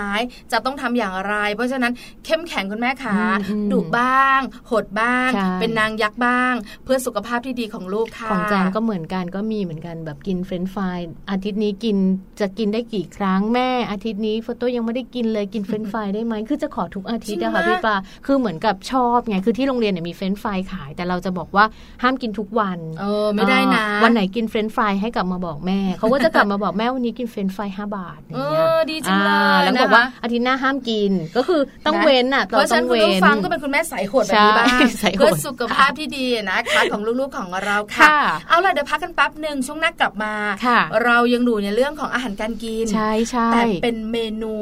Speaker 4: จะต้องทำอย่างไร เพราะฉะนั้นเข้มแข็งคุณแม่ขา
Speaker 3: อืมอืม
Speaker 4: ดุบ้าง โหดบ้าง
Speaker 3: ใช่
Speaker 4: เป็นนางยักษ์บ้าง เพื่อสุขภาพที่ดีของลูกค่ะ
Speaker 3: ของแจนก็เหมือนกันก็มีเหมือนกันแบบกินเฟรนช์ฟรายอาทิตย์นี้กินจะกินได้กี่ครั้งแม่อาทิตย์นี้โฟโต้ยังไม่ได้กินเลยกินเฟรนช์ฟรายได้ไหมคือจะขอทุกอาทิตย์อะค่ะ
Speaker 4: จริงไหม
Speaker 3: พี่ปาคือเหมือนกับชอบไงคือที่โรงเรียนเนี่ยมีเฟรนช์ฟรายขาย แต่เราจะบอกว่าห้ามกินทุกวัน
Speaker 4: เออไม่ได้นะ
Speaker 3: อ่าวันไหนกินเฟรนช์ฟรายให้กลับมาบอกแม่เขาก็จะกลับมาบอกแม่วันนี้กินเฟรนช์ฟรายห้าบาทอย่างเงี้ย
Speaker 4: เออดีจังเลย
Speaker 3: อ่าแล้วก็บอก
Speaker 4: นะคะ
Speaker 3: ว่าอาทิตย์หน้าห้ามกินก็คือต้องเว้นอะต้อง
Speaker 4: เว้นเพราะฉะ
Speaker 3: ต้
Speaker 4: นั้
Speaker 3: นง
Speaker 4: คุณ
Speaker 3: เว้
Speaker 4: ผู้ฟังก็เป็นคุณแม่สายโหดแบบนี้บ้าง
Speaker 3: ใช่สายโหด
Speaker 4: เพื่อสุขภาพที่ดีนะคะของลูกๆของเราค่ะ
Speaker 3: ค่ะ
Speaker 4: เอาล่ะเดี๋ยวพักกันแป๊บหนึ่งช่วงหน้ากลับมา
Speaker 3: ค่ะ
Speaker 4: เรายังดูในเรื่องของอาหารการกิน
Speaker 3: ใช่ใช่
Speaker 4: แต่เป็นเมนู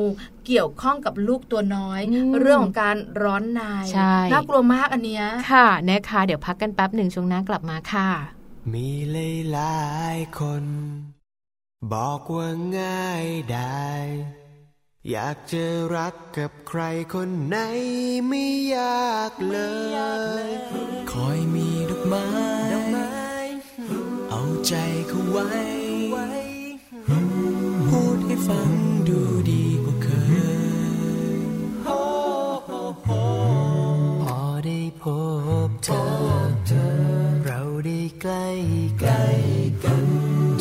Speaker 4: เกี่ยวข้องกับลูกตัวน้อย
Speaker 3: อืม
Speaker 4: เรื่องของการร้อนใน
Speaker 3: ใช่
Speaker 4: น่ากลัวมากอันเนี้ย
Speaker 3: ค่ะนะคะเดี๋ยวพักกันแป๊บหนึ่งช่วงหน้ากลับมาค่ะ
Speaker 5: มีหลายๆคน บอกว่าง่ายได้ อยากจะรักกับใครคนไหนไม่ยากเลย คอยมีดอกไม้ เอาใจเขาไว้พูดให้ ฟังดูดีกว่าเคยพอได้พบเธอ เราได้ใกล้ใกล้กัน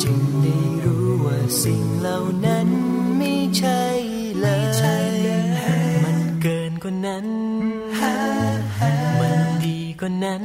Speaker 5: จึงได้รู้ว่าสิ่งเหล่านั้นไม่ใช่เลย มันเกินกว่านั้น มันดีกว่านั้น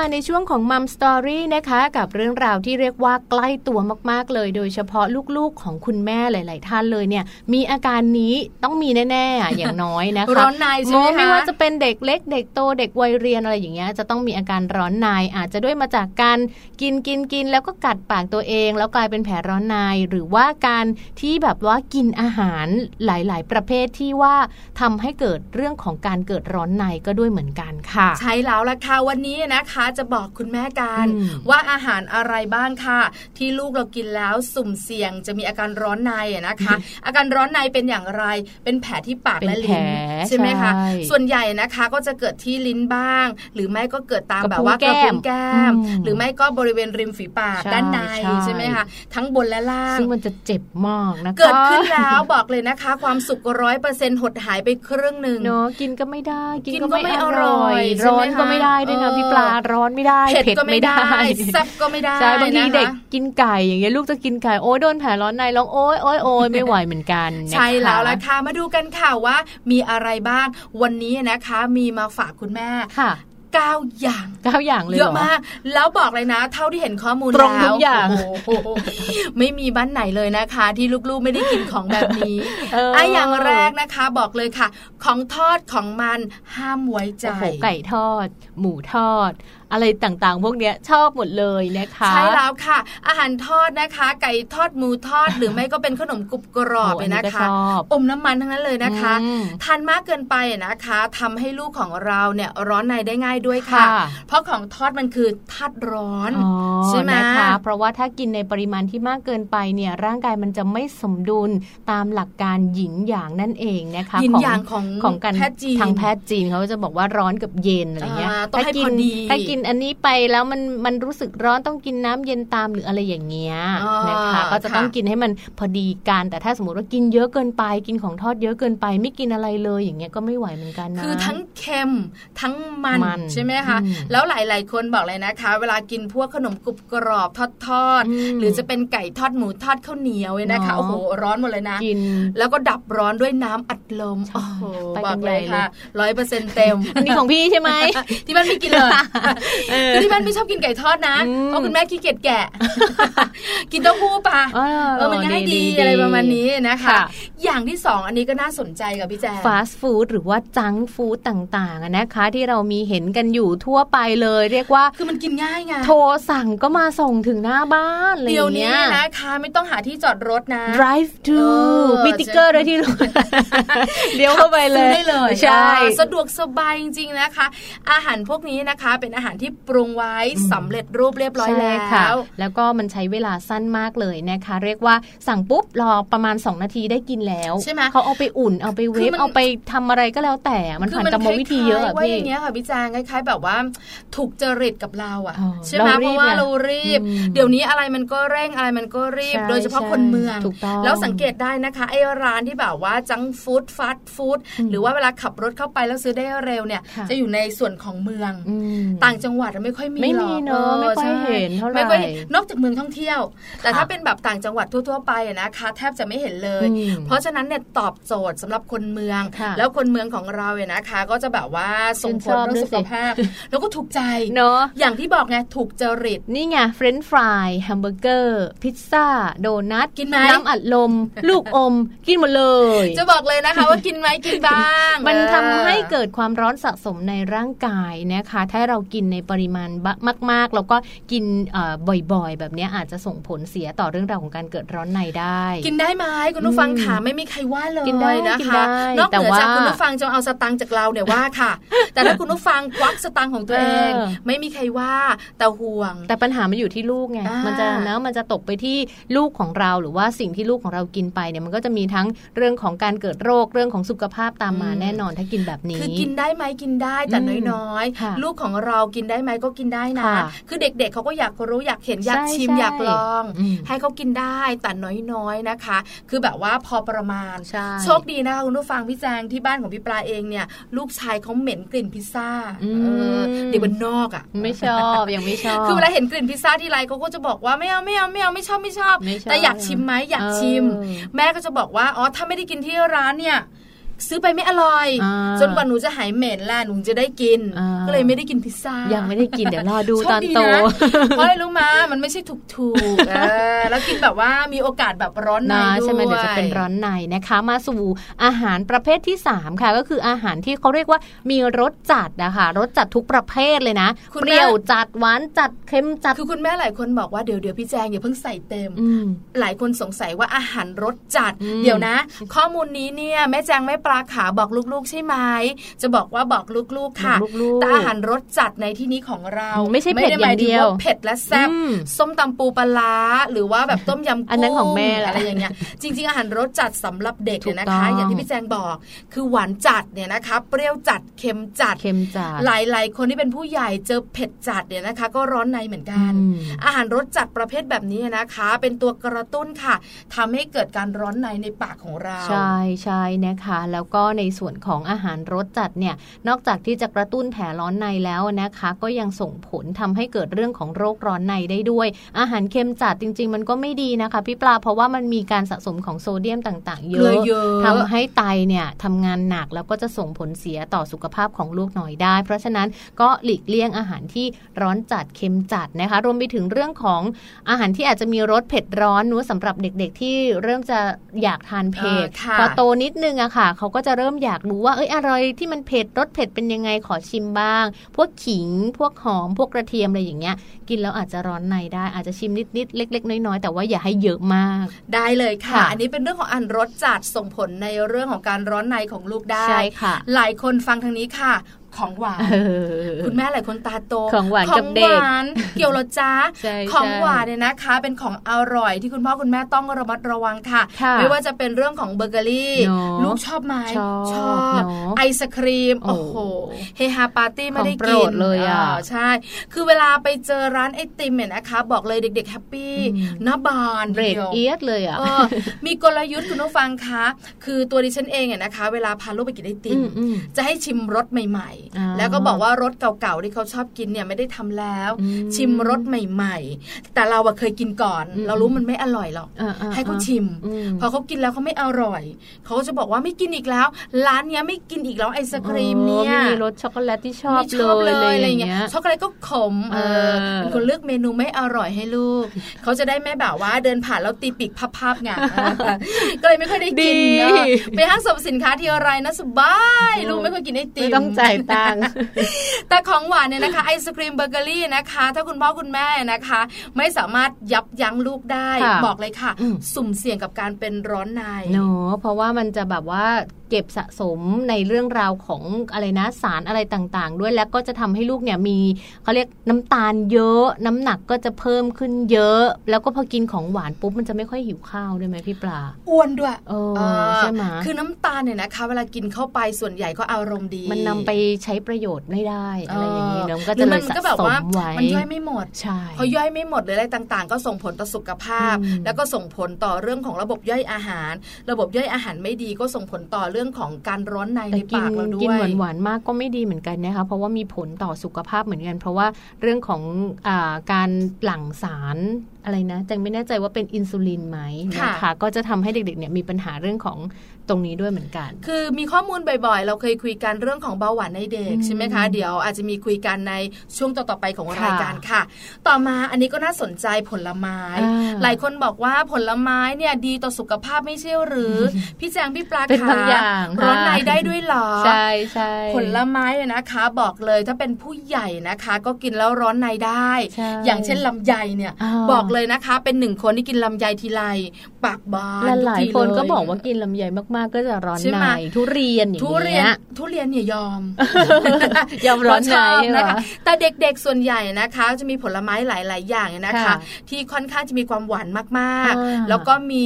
Speaker 3: มาในช่วงของมัมสตอรี่นะคะกับเรื่องราวที่เรียกว่าใกล้ตัวมาก ๆ เลย โดยเฉพาะลูกๆของคุณแม่หลาย ๆ ท่านเลยเนี่ย มีอาการนี้ต้องมีแน่ๆอย่างน้อยนะคะ
Speaker 4: ร้อนในใช่ไหม
Speaker 3: ไม่ว่าจะเป็นเด็กเล็ก เด็กโตเด็กวัยเรียนอะไรอย่างเงี้ยจะต้องมีอาการร้อนในอาจจะด้วยมาจากการกินกินกินแล้วก็กัดปากตัวเอง แล้วกลายเป็นแผลร้อนในหรือว่าการที่แบบว่ากินอาหารหลาย ๆ ประเภทที่ว่าทำให้เกิดเรื่องของการเกิดร้อนในก็ด้วยเหมือนกันค่ะ
Speaker 4: ใช่แล้วละค่ะวันนี้นะคะจะบอกคุณแม่กันว่าอาหารอะไรบ้างค่ะ ที่ลูกเรากินแล้วสุ่มเสี่ยงจะมีอาการร้อนในนะคะ อาการร้อนในเป็นอย่างไร เป็นแผลที่ปากและลิ้นใช่ไหมคะส่วนใหญ่นะคะก็จะเกิดที่ลิ้นบ้าง หรือไม่ก็เกิดตามแบบว่ากระพุ้งแก้ม หรือไม่ก็บริเวณริมฝีปากด้านในใช่ไหมคะทั้งบนและล่าง
Speaker 3: ซึ่งมันจะเจ็บมากนะคะ
Speaker 4: เกิดขึ้นแล้วบอกเลยนะคะ ความสุขร้อยเปอร์เซ็นต์หดหายไปครึ่งหนึ่ง
Speaker 3: เนาะกินก็ไม่ได้ กินก็ไม่อร่อยร้อนก็ไม่ได้ด้วยนะพี่ปลาร้อนไม่ได้
Speaker 4: เผ็ดก็ไม่ได้ซับก็ไม่ได้ใช่
Speaker 3: บางทีเด็กกินไก่อย่างเงี้ยลูกจะกินไก่โอ้ยโดนแผลร้อนในร้องโอ้ยโอ้ยโอ้ยไม่ไหวเหมือนกัน
Speaker 4: ใช่แล้วละค่ะมาดูกันค่ะว่า มีอะไรบ้างวันนี้นะคะ มีมาฝากคุณแม่
Speaker 3: ค่ะ
Speaker 4: เก้าอย่าง
Speaker 3: เก้าอย่างเลย
Speaker 4: เยอะมาก แล้วบอกเลยนะ เท่าที่เห็นข้อมูล
Speaker 3: ตรงทุกอย่าง
Speaker 4: ไม่มีบ้านไหนเลยนะคะ ที่ลูกๆไม่ได้กินของแบบนี้ไอ้อย่างแรกนะคะ บอกเลยค่ะ ของทอดของมันห้ามไว้ใจ
Speaker 3: ไก่ทอด หมูทอด อะไรต่างๆ พวกนี้ชอบหมดเลยนะคะใช่
Speaker 4: แล้วค่ะ อาหารทอดนะคะ ไก่ทอดหมูทอดหรือไม่ก็เป็นขนมกรุบกรอบเลยนะคะอมน้ำมันทั้งนั้นเลยนะคะทานมากเกินไปนะคะทำให้ลูกของเราเนี่ยร้อนในได้ง่ายด้วยค่ะ เพราะของทอดมันคือธาตุร้อนใช่ไหม
Speaker 3: คะเพราะว่าถ้ากินในปริมาณที่มากเกินไปเนี่ยร่างกายมันจะไม่สมดุลตามหลักการหยินหยางนั่นเองนะคะ
Speaker 4: หยินหยางของ
Speaker 3: ของการ
Speaker 4: แพทย์จีน
Speaker 3: ทางแพทย์จีนเขาจะบอกว่าร้อนกับเย็นอะไรเงี้ย
Speaker 4: ถ้ากิน
Speaker 3: ถ้ากินอันนี้ไปแล้วมันมันรู้สึกร้อนต้องกินน้ำเย็นตามหรืออะไรอย่างเงี้ยนะคะก็จะต้องกินให้มันพอดีกันแต่ถ้าสมมติว่ากินเยอะเกินไป กินของทอดเยอะเกินไป ไม่กินอะไรเลยอย่างเงี้ยก็ไม่ไหวเหมือนกันนะ
Speaker 4: คือทั้งเค็มทั้งมันมนใช่ไหมคะแล้วหลาย ๆ คนบอกเลยนะคะ เวลากินพวกขนมกรุบกรอบทอดทอดหรือจะเป็นไก่ทอดหมูทอดข้าวเหนียวเนี่ยนะคะโอ้โหร้อนหมดเลยนะ
Speaker 3: กิน
Speaker 4: แล้วก็ดับร้อนด้วยน้ำอัดลมโอ้โหบอกเลยค่ะร้อยเปอร์เซ็นต์เต็ม
Speaker 3: อันนี้ของพี่ใช่ไหม
Speaker 4: ที่บ้านไม่กินเลยที่บ้านไม่ชอบกินไก่ทอดนะเพราะคุณแม่ขี้เกียจแกะ กินเต้าหู้ปะเออมันง่ายดีอะไรประมาณนี้นะคะ อย่างที่สองอันนี้ก็น่าสนใจกับพี่แจ๊
Speaker 3: ฟาสต์ฟู้ดหรือว่าจังฟู้ดต่างๆนะคะ ที่เรามีเห็นกันอยู่ทั่วไปเลย เรียกว่า
Speaker 4: คือมันกินง่ายไง
Speaker 3: โทรสั่งก็มาส่งถึงหน้าบ้านเลยเดี๋ยวนี้
Speaker 4: นะคะไม่ต้องหาที่จอดรถนะ
Speaker 3: drive to มีติ๊กเกอร์ด้วยที่รถเลี้ยวเข้าไปเลย
Speaker 4: ได้เลยใช่ สะดวกสบายจริงๆนะคะ อาหารพวกนี้นะคะเป็นอาหารที่ปรุงไว้สำเร็จรูปเรียบร้อยแล้ว
Speaker 3: แล้วก็มันใช้เวลาสั้นมากเลยนะคะ เรียกว่าสั่งปุ๊บรอประมาณ 2 นาทีได้กินแล้ว
Speaker 4: ใช่ไหม
Speaker 3: เขาเอาไปอุ่นเอาไปเวฟเอาไปทำอะไรก็แล้วแต่มันผ่านกรรมวิธีเยอะ
Speaker 4: พี่ว่าอย่างเงี้ยค่ะพี่จางคล้ายๆแบบว่าถูกจริตกับเราอะใช่ไหมเพราะว่าเรารีบ เดี๋ยวนี้อะไรมันก็เร่งอะไรมันก็รีบ โดยเฉพาะคนเมือง แล้วสังเกตได้นะคะไอ้ร้านที่แบบว่าจังฟู้ดฟาสต์ฟู้ดหรือว่าเวลาขับรถเข้าไปแล้วซื้อได้เร็วเนี่ยจะอยู่ในส่วนของเมือง ต่างจังหวัดไม่ค่อยมี
Speaker 3: หรอกเนอะไม่ค่อยเห็นเท่าไหร่
Speaker 4: นอกจากเมืองท่องเที่ยว แต่ถ้าเป็นแบบต่างจังหวัดทั่ว ๆ ไปนะคะแทบจะไม่เห็นเลย เพราะฉะนั้นเนี่ยตอบโจทย์สำหรับคนเมือง แล้วคนเมืองของเราเนี่ยนะคะ ก็จะแบบว่าส่งผลเรื่องสุขภาพ แล้วก็ถูกใจ
Speaker 3: เนาะ
Speaker 4: อย่างที่บอกไงถูกจริต
Speaker 3: นี่ไงเฟรนช์ฟรายแฮมเบอร์เกอร์พิซซ่าโดนัท
Speaker 4: กินไหม
Speaker 3: น้ำอัดลม ลูกอม กินหมดเลย
Speaker 4: จะบอกเลยนะคะว่ากินไหมกินบ้าง
Speaker 3: มันทำให้เกิดความร้อนสะสมในร่างกายนะคะ ถ้าเรากินในปริมาณมาก ๆ แล้วก็กินบ่อยๆ แบบนี้อาจจะส่งผลเสียต่อเรื่องราวของการเกิดร้อนในได้
Speaker 4: กินได้ไหมคุณผู้ฟังขาไม่มีใครว่าเลยกินได้นะคะนอกเหนือจากคุณผู้ฟังจะเอาสตังจากเราเนี่ยว่าค่ะ แต่ถ้าคุณผู้ฟังควักสตังของตัวเอง ไม่มีใครว่าแต่ห่วง
Speaker 3: แต่ปัญหามันอยู่ที่ลูกไงมันจะเนะมันจะตกไปที่ลูกของเราหรือว่าสิ่งที่ลูกของเรากินไปเนี่ยมันก็จะมีทั้งเรื่องของการเกิดโรคเรื่องของสุขภาพตามมาแน่นอนถ้ากินแบบนี้
Speaker 4: คือกินได้ไหมกินได้แต่น้อยๆ ลูกของเรากินได้ไหมก็กินได้นะ คือเด็กๆเขาก็อยากรู้อยากเห็นอยากชิมอยากลอง ให้เขากินได้แต่น้อยๆนะคะ คือแบบว่าพอประมาณ โชคดีนะคะคุณผู้ฟังพี่แจงที่บ้านของพี่ปลาเองเนี่ย ลูกชายเขาเหม็นกลิ่นพิซซ่าเด็กบนนอกอะ
Speaker 3: ไม่ชอบยังไม่ชอบ
Speaker 4: คือเวลาเห็นกลิ่นพิซซ่าที่ไรเขาก็จะบอกว่าไม่เอาไม่เอาไม่เอาไม่ชอบไม่ชอบ แต่อยากชิมไหมอยากชิม แม่ก็จะบอกว่าอ๋อถ้าไม่ได้กินที่ร้านเนี่ย ซื้อไปไม่อร่อย จนกว่าหนูจะหายเหม็นล่ะหนูจะได้กิน ก็เลยไม่ได้กินพิซซ่า
Speaker 3: ยังไม่ได้กินเดี๋ยวรอดูตอนโต
Speaker 4: เพราะอะไรรู้มามันไม่ใช่ถูกถูกแล้วกินแบบว่ามีโอกาสแบบร้อนในด้วยใช่ไหม
Speaker 3: เดี๋ยวจะเป็นร้อนในนะคะ มาสู่อาหารประเภทที่ 3 ค่ะ ก็คืออาหารที่เขาเรียกว่ามีรสจัดนะคะรสจัดทุกประเภทเลยนะเปรี้ยวจัดหวานจัดเค็มจัด
Speaker 4: คือคุณแม่หลายคนบอกว่าเดี๋ยวเดี๋ยวพี่แจงอย่าเพิ่งใส่เต็ม หลายคนสงสัยว่าอาหารรสจัด เดี๋ยวนะ ข้อมูลนี้เนี่ยแม่แจงไม่ปลาขาบอกลูกๆ ใช่ไหมจะบอกว่าบอกลูกๆค่ะแต่อาหารรสจัดในที่นี้ของเรา
Speaker 3: ไม่ใช่เผ็ดอย่างเดียว
Speaker 4: เผ็ดและแซ่บส้มตำปูปลาหรือว่าแบบต้มยำกุ้งอัน
Speaker 3: นั้นของแม่
Speaker 4: อะไรอย่างเงี้ยจริง ๆ อาหารรสจัดสำหรับเด็กเนี่ยนะคะ อย่างที่พี่แจงบอกคือหวานจัดเนี่ยนะคะ เปรี้ยวจัดเค็มจัด
Speaker 3: เค็มจัด
Speaker 4: หลายๆ คนที่เป็นผู้ใหญ่เจอเผ็ดจัดเนี่ยนะคะ ก็ร้อนในเหมือนกัน อาหารรสจัดประเภทแบบนี้นะคะ เป็นตัวกระตุ้นค่ะทำให้เกิดการร้อนในในปากของเรา
Speaker 3: ใช่ใช่นะคะแล้วก็ในส่วนของอาหารรสจัดเนี่ยนอกจากที่จะกระตุ้นแผลร้อนในแล้วนะคะ ก็ยังส่งผลทำให้เกิดเรื่องของโรคร้อนในได้ด้วย อาหารเค็มจัดจริง ๆ มันก็ไม่ดีนะคะพี่ปลาเพราะว่ามันมีการสะสมของโซเดียมต่างๆ เยอะทำให้ไตเนี่ยทำงานหนักแล้วก็จะส่งผลเสียต่อสุขภาพของลูกหน่อยได้ เพราะฉะนั้นก็หลีกเลี่ยงอาหารที่ร้อนจัดเค็มจัดนะคะ รวมไปถึงเรื่องของอาหารที่อาจจะมีรสเผ็ดร้อนนู้สำหรับเด็กๆ ที่เริ่มจะอยากทานเผ็ดพอโตนิดนึงอะค่ะเขาก็จะเริ่มอยากรู้ว่าเอ้ยอะไรที่มันเผ็ดรสเผ็ดเป็นยังไงขอชิมบ้าง พวกขิงพวกหอมพวกกระเทียมอะไรอย่างเงี้ย กินแล้วอาจจะร้อนในได้อาจจะชิมนิดๆเล็ก ๆ น้อยๆแต่ว่าอย่าให้เยอะมาก
Speaker 4: ได้เลยค่ะ อันนี้เป็นเรื่องของอันรสจัดส่งผลในเรื่องของการร้อนในของลูกได้
Speaker 3: ใช่ค่ะ
Speaker 4: หลายคนฟังทางนี้ค่ะ ของหวาน คุณแม่หลายคนตาโต
Speaker 3: ของหวานกับเด็ก
Speaker 4: เกี่ยวหรอจ้าของหวานเนี่ยนะคะ เป็นของอร่อยที่คุณพ่อคุณแม่ต้องระมัดระวังค่ะ ไม่ว่าจะเป็นเรื่องของเบเกอรี่ ลูกชอบไหมชอบไอศกรีม โอ้โห เฮฮาปาร์ตี้ไม่ได้กิน
Speaker 3: เลยอะ
Speaker 4: ใช่ คือเวลาไปเจอร้านไอติมเนี่ยนะคะ บอกเลยเด็กๆ happy หน้าบาน
Speaker 3: เรดเอียดเลยอะ
Speaker 4: มีกลยุทธ์คุณผู้ฟังคะ คือตัวดิฉันเองเนี่ยนะคะ เวลาพาลูกไปกินไอติมจะให้ชิมรสใหม่แล้วก็บอกว่ารสเก่าๆที่เขาชอบกินเนี่ยไม่ได้ทำแล้ว ชิมรสใหม่ ๆ แต่เราอะเคยกินก่อน เรารู้มันไม่อร่อยหรอกให้เขาชิม พอเขากินแล้วเขาไม่อร่อยเขาจะบอกว่าไม่กินอีกแล้ว ร้านเนี้ยไม่กินอีกแล้วไอศครีมเนี่ย
Speaker 3: มีรสช็อกโกแลตที่ชอบเลยอะไรเงี้ย
Speaker 4: ช็อกโกแลตก็ขมเออเป็นคนเลือกเมนูไม่อร่อยให้ลูกเขาจะได้ไม่แบบว่าเดินผ่านแล้วตีปีกพับๆไงก็เลยไม่ค่อยได้กินไปห้างสรรพสินค้าที่อะไรนะสบายลูกไม่ค่อยกินไอติม
Speaker 3: ต้องจ่ายตังค์
Speaker 4: แต่ของหวานเนี่ยนะคะไอศครีมเบเกอรี่นะคะ ถ้าคุณพ่อคุณแม่นะคะ ไม่สามารถยับยั้งลูกได้บอกเลยค่ะ สุ่มเสี่ยงกับการเป็นร้อนใน
Speaker 3: เนาะเพราะว่ามันจะแบบว่า เก็บสะสมในเรื่องราวของอะไรนะสารอะไรต่างๆ ด้วยแล้วก็จะทำให้ลูกเนี่ยมีเขาเรียกน้ำตาลเยอะ น้ำหนักก็จะเพิ่มขึ้นเยอะ แล้วก็พอกินของหวานปุ๊บมันจะไม่ค่อยหิวข้าวด้วยไหมพี่ปลา
Speaker 4: อ้วนด้วย
Speaker 3: เออใช่ไหม
Speaker 4: คือน้ำตาลเนี่ยนะคะ เวลากินเข้าไปส่วนใหญ่ก็อารมณ์ดี
Speaker 3: มันนำไปใช้ประโยชน์ไม่ได้อะไรอย่างนี้เนาะก็จะเลยสะสมไว้
Speaker 4: มันย่อยไม่หมด
Speaker 3: ใช่
Speaker 4: พอย่อยไม่หมดเลยอะไรต่างๆ ก็ส่งผลต่อสุขภาพ แล้วก็ส่งผลต่อเรื่องของระบบย่อยอาหาร ระบบย่อยอาหารไม่ดีก็ส่งผลต่อเรื่องของการร้อนในในปากเราด้วยกิน
Speaker 3: หวานหวานมากก็ไม่ดีเหมือนกันนะคะเพราะว่ามีผลต่อสุขภาพเหมือนกัน เพราะว่าเรื่องของอการหลั่งสารอะไรนะจังไม่แน่ใจว่าเป็นอินซูลินไหมนะคะก็จะทำให้เด็กๆเนี่ยมีปัญหาเรื่องของตรงนี้ด้วยเหมือนกัน
Speaker 4: คือมีข้อมูลบ่อยๆ เราเคยคุยกันเรื่องของเบาหวานในเด็กใช่ไหมคะ เดี๋ยวอาจจะมีคุยกันในช่วงต่อๆไปของรายการค่ะ ต่อมาอันนี้ก็น่าสนใจผลไม้ หลายคนบอกว่าผลไม้เนี่ยดีต่อสุขภาพไม่ใช่หรือ พี่แจงพี่ปลา
Speaker 3: เป็นบางอย่างอย่าง
Speaker 4: ร้อนในได้ด้วยหรอ
Speaker 3: ใช่ใช่
Speaker 4: ผลไม้นะคะ บอกเลยถ้าเป็นผู้ใหญ่นะคะ ก็กินแล้วร้อนในได้ อย่างเช่นลำไยเนี่ยบอกเลยนะคะ เป็นหนึ่งคนที่กินลำไยทีไรปากบาน
Speaker 3: หลายคนก็บอกว่ากินลำไยมากๆ ก็จะร้อนในทุเรียนอย่างเงี้ยทุเรียน
Speaker 4: ทุเรียนเนี่ยยอม
Speaker 3: ยอมร้อนใน
Speaker 4: นะคะแต่เด็กๆส่วนใหญ่นะคะ จะมีผลไม้หลายๆ อย่างนะคะ ที่ค่อนข้างจะมีความหวานมากๆ แล้วก็มี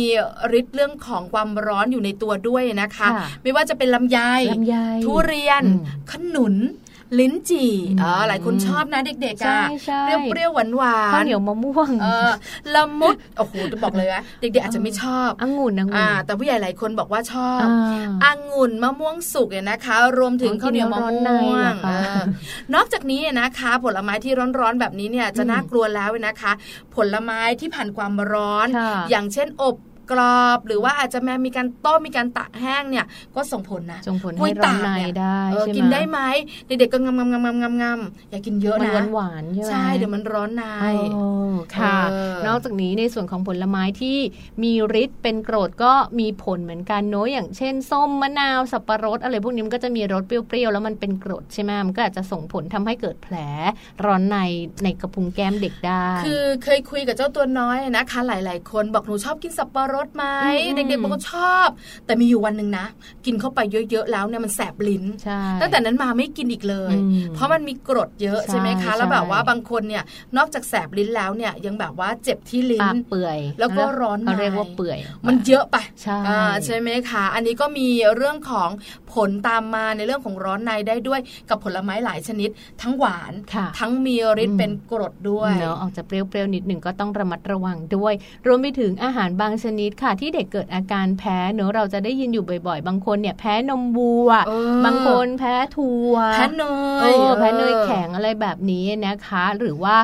Speaker 4: ฤทธิ์เรื่องของความร้อนอยู่ในตัวด้วยนะคะ ไม่ว่าจะเป็นลำไยทุเรียนขนุน ลิ้นจี่อ๋อหลายคนชอบนะเด็กๆอะเปรี้ยวๆหวานหวาน
Speaker 3: ข้าวเหนียวมะม่วง
Speaker 4: เออละมุดโอ้โหจะบอกเลยว่าเด็กๆอาจจะไม่ชอบ
Speaker 3: องุ่นองุ่น
Speaker 4: แต่ผู้ใหญ่หลายคนบอกว่าชอบองุ่นมะม่วงสุกเนี่ยนะคะ รวมถึงข้าวเหนียวมะม่วงนอกจากนี้นะคะ ผลไม้ที่ร้อนๆแบบนี้เนี่ยจะน่ากลัวแล้วนะคะ ผลไม้ที่ผ่านความร้อน อย่างเช่นอบ กรอบหรือว่าอาจจะแม้มีการต้มมีการตากแห้งเนี่ยก็ส่งผลนะ
Speaker 3: ส่งผลให้ร้อนในได้ใช่ไห
Speaker 4: มกินได้ไหมเด็กๆก็งำงำงำงำงำงำอย่ากินเยอะนะ
Speaker 3: มันหวานใช่ไหมใช่
Speaker 4: เดี๋ยวมันร้อนใน
Speaker 3: ค่ะ นอกจากนี้ในส่วนของผลไม้ที่มีฤทธิ์เป็นกรดก็มีผลเหมือนกันเนาะอย่างเช่น ส้มมะนาวสับปะรดอะไรพวกนี้มันก็จะมีรสเปรี้ยวๆแล้วมันเป็นกรดใช่ไหมมันก็อาจจะส่งผลทำให้เกิดแผลร้อนในในกระพุ้งแก้มเด็กได้
Speaker 4: คือเคยคุยกับเจ้าตัวน้อยนะคะ หลาย ๆ คนบอกหนูชอบกินสับปะรดไหมเด็กๆบางคนชอบ แต่มีอยู่วันหนึ่งนะ กินเข้าไปเยอะๆแล้วเนี่ยมันแสบลิ้น ตั้งแต่นั้นมาไม่กินอีกเลย เพราะมันมีกรดเยอะใช่ไหมคะ แล้วแบบว่าบางคนเนี่ยนอกจากแสบลิ้นแล้วเนี่ยยังแบบว่าเจ็บที่ลิ้น
Speaker 3: เปื่อย
Speaker 4: แล้วก็ร้อน
Speaker 3: เรียกว่าเปื่อย
Speaker 4: มันเยอะไปใช่ใช่ไหมคะ อันนี้ก็มีเรื่องของ ผลตามมาในเรื่องของร้อนในได้ด้วยกับผลไม้หลายชนิด ทั้งหวาน ทั้งมีฤทธิ์เป็นกรดด้วย
Speaker 3: เนาะออกจะเปรี้ยวๆนิดหนึ่งก็ต้องระมัดระวังด้วย รวมไปถึงอาหารบางชนิดค่ะ ที่เด็กเกิดอาการแพ้เนอะเราจะได้ยินอยู่บ่อยๆ บางคนเนี่ยแพ้นมวัว บางคนแพ้ถั่ว
Speaker 4: แพ้เนย
Speaker 3: แพ้เนยแข็งอะไรแบบนี้นะคะ หรือว่า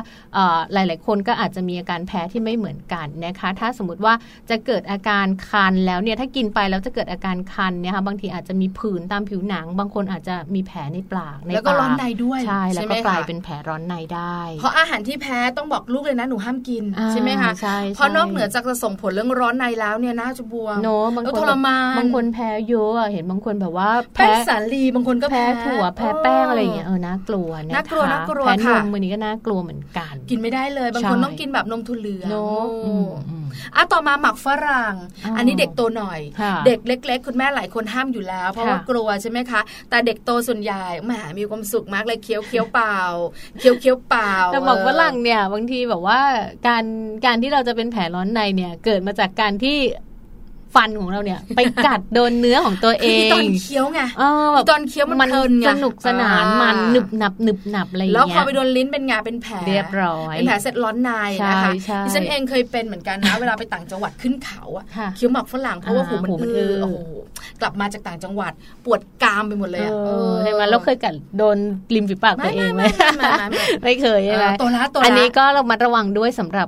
Speaker 3: หลายๆ คนก็อาจจะมีอาการแพ้ที่ไม่เหมือนกันนะคะ ถ้าสมมติว่าจะเกิดอาการคันแล้วเนี่ยถ้ากินไปแล้วจะเกิดอาการคันเนี่ยค่ะบางทีอาจจะมีผื่นตามผิวหนัง บางคนอาจจะมีแผลในปาก
Speaker 4: แล้วก็ร้อนในด้วย
Speaker 3: ใช่แล้วก็กลายเป็นแผลร้อนในได้
Speaker 4: เพราะอาหารที่แพ้ต้องบอกลูกเลยนะหนูห้ามกินใช่ไหมคะเพราะนอกเหนือจากจะส่งผลเรื่องร้อนในแล้วเนี่ยน่าจะบวม
Speaker 3: โนบางคนรมานบางคนแพ้เยอะเห็นบางคนแบบว่า
Speaker 4: แพ้สาลีบางคนก็
Speaker 3: แพ้ถั่วแพ้แป้งอะไรอย่างเงี้ยเออน่ากลัว
Speaker 4: น่ากลัวน่ากลัว
Speaker 3: แพ้นมมือนี้ก็น่ากลัวเหมือนกัน
Speaker 4: กินไม่ได้เลย บางคนต้องกินแบบนมทุเหลือง อะต่อมาหมักฝรั่ง อันนี้เด็กโตหน่อย เด็กเล็ก ๆ คุณแม่หลายคนห้ามอยู่แล้ว เพราะว่ากลัวใช่ไหมคะ แต่เด็กโตส่วนใหญ่แหมมีความสุขมากเลยเคี้ยวเคี้ยวเปล่าเคี้ยวเคี้ยวเปล่า
Speaker 3: แต่บอกฝรั่งเนี่ยบางทีแบบว่าการการที่เราจะเป็นแผลร้อนในเนี่ยเกิดมาจากการที่ ฟันของเราเนี่ย ไปกัดโดนเนื้อของตัวเอง
Speaker 4: ตอนเคี้ยวไงตอนเคี้ยวมันเพลินไง
Speaker 3: สนุกสนานมันหนึบหนับหนึบหนับอะไรอย่างเงี้ย
Speaker 4: แล้วพอไปโดนลิ้นเป็นงาเป็นแผล
Speaker 3: เรียบร้อย
Speaker 4: เป็นแผลเสร็จร้อนในนะคะดิฉันเองเคยเป็นเหมือนกันนะเวลาไปต่างจังหวัดขึ้นเขาอะเคี้ยวหมักฝรั่งเพราะว่าหูมันอื้อโอ้โหกลับมาจากต่างจังหวัดปวดกรามไปหมดเลย
Speaker 3: เออใช่ไหมเราเคยกัดโดนริมฝีปากตัวเองไหมไม่เคยใช่ไหม
Speaker 4: ตัวละตัวละ
Speaker 3: อันนี้ก็เรามาระวังด้วยสำหรับ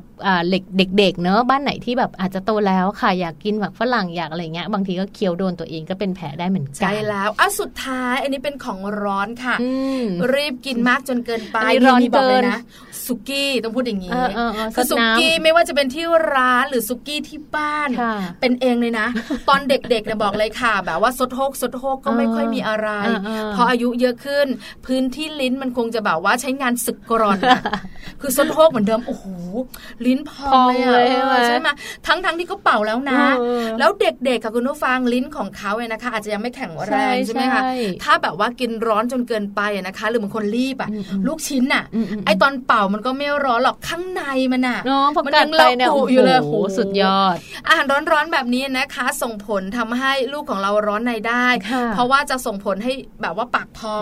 Speaker 3: เด็กๆเนอะบ้านไหนที่แบบอาจจะโตแล้วค่ะอยากกินหมักฝรั่งอยากอะไรเงี้ยบางทีก็เคี้ยวโดนตัวเองก็เป็นแผลได้เหมือนกันใช่
Speaker 4: แล้วอะสุดท้าย อันนี้เป็นของร้อนค่ะรีบกินมากจนเกินไป
Speaker 3: ร้อนเกิน
Speaker 4: สุกี้ต้องพูดอย่างนี้คือสุกี้ไม่ว่าจะเป็นที่ร้านหรือสุกี้ที่บ้าน เป็นเองเลยนะ ตอนเด็กๆเนี่ยบอกเลยค่ะ แบบว่าสดโฮกสดโฮกก็ไม่ค่อยมีอะไร พออายุเยอะขึ้น พื้นที่ลิ้นมันคงจะแบบว่าใช้งานสึกกรอน คือสดโฮกเหมือนเดิมโอ้โหลิ้นพองเลยใช่ไหมทั้งทั้งที่ก็เป่าแล้วนะแล้วเด็กๆกับคุณผู้ฟังลิ้นของเขาเนี่ยนะคะ อาจจะยังไม่แข็งแรงใช่ไหมคะถ้าแบบว่ากินร้อนจนเกินไปนะคะ หรือบางคนรีบอะลูกชิ้นอะไอตอนเป่ามันก็ไม่ร้อนหรอกข้างในมันอะ
Speaker 3: มันยังเราอยู่เลยโหสุดยอด
Speaker 4: อาหารร้อนๆแบบนี้นะคะ ส่งผลทำให้ลูกของเราร้อนในได้ เพราะว่าจะส่งผลให้แบบว่าปากพอง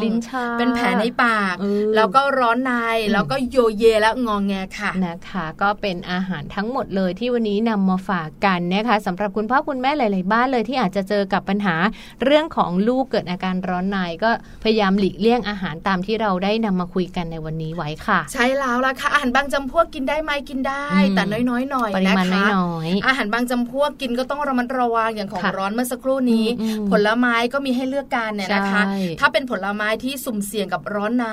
Speaker 4: เป็นแผลในปาก แล้วก็ร้อนในแล้วก็โยเยและงองแงค่ะ
Speaker 3: นะคะ ก็เป็นอาหารทั้งหมดเลยที่วันนี้นำมาฝากกันนะคะสำหรับคุณพ่อคุณแม่หลาย ๆ บ้านเลยที่อาจจะเจอกับปัญหาเรื่องของลูกเกิดอาการร้อนในก็พยายามหลีกเลี่ยงอาหารตามที่เราได้นำมาคุยกันในวันนี้ไว้ค่ะ
Speaker 4: ใช่แล้วล่ะค่ะอาหารบางจำพวกกินได้ไหมกินได้ แต่น้อยๆหน่อย
Speaker 3: นะคะ
Speaker 4: อาหารบางจำพวกกินก็ต้องระมัดระวังอย่างของร้อนเมื่อสักครู่นี้ ผลไม้ก็มีให้เลือกกันเนี่ยนะคะ ถ้าเป็นผลไม้ที่สุ่มเสี่ยงกับร้อนใน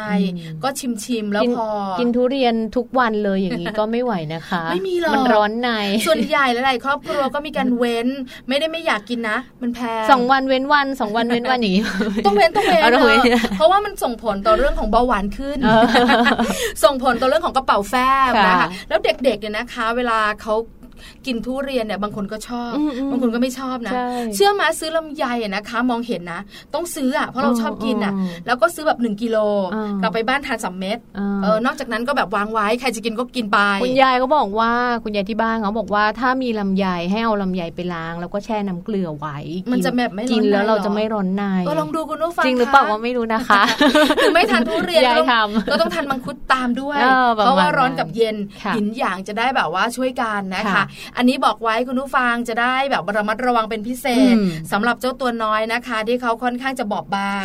Speaker 4: ก็ชิมชิมแล้วพอ
Speaker 3: กินทุเรียนทุกวันเลยอย่างนี้ก็ไม่ไหวนะคะ
Speaker 4: ไม่มีหรอก
Speaker 3: มันร้อนใน
Speaker 4: ส่วนใหญ่หลายๆครอบครัวก็มีการเว้นไม่ได้ไม่อยากกินนะ มันแพง
Speaker 6: สองวันเว้นวันสองวันเว้นวันอย่างนี้
Speaker 4: ต้องเว้นต้องเว้นเพราะว่ามันส่งผลต่อเรื่องของเบาหวานขึ้น ส่งผลต่อเรื่องของกระเป๋าแฟบนะคะแล้วเด็กๆเนี่ยนะคะ เวลาเขา กินทุเรียนเนี่ยบางคนก็ชอบ บางคนก็ไม่ชอบนะ เชื่อมาซื้อลำไยนะคะ มองเห็นนะ ต้องซื้ออะเพราะเราชอบกินอะ แล้วก็ซื้อแบบหนึ่งกิโลกลับไปบ้านทานสามเม็ดเออนอกจากนั้นก็แบบวางไว้ใครจะกินก็กินไป
Speaker 6: คุณยายก็บอกว่าคุณยายที่บ้านเขาบอกว่าถ้ามีลำไยให้เอาลำไยไปล้าง แล้วก็แช่น้ำเกลือไว้
Speaker 4: มันจะแบบไม่
Speaker 6: กินแล้วเราจะไม่ร้อนใน
Speaker 4: ก็ลองดูคุณผู้ฟัง
Speaker 6: จริงหรือเปล่าว่าไม่รู้นะคะ
Speaker 4: คือไม่ทานทุเรียนก็ต้องทานมังคุดตามด้วย เพราะว่าร้อนกับเย็นหินอย่างจะได้แบบว่าช่วยกันนะคะอันนี้บอกไว้คุณผู้ฟังจะได้แบบระมัดระวังเป็นพิเศษสำหรับเจ้าตัวน้อยนะคะ ที่เขาค่อนข้างจะบอบบาง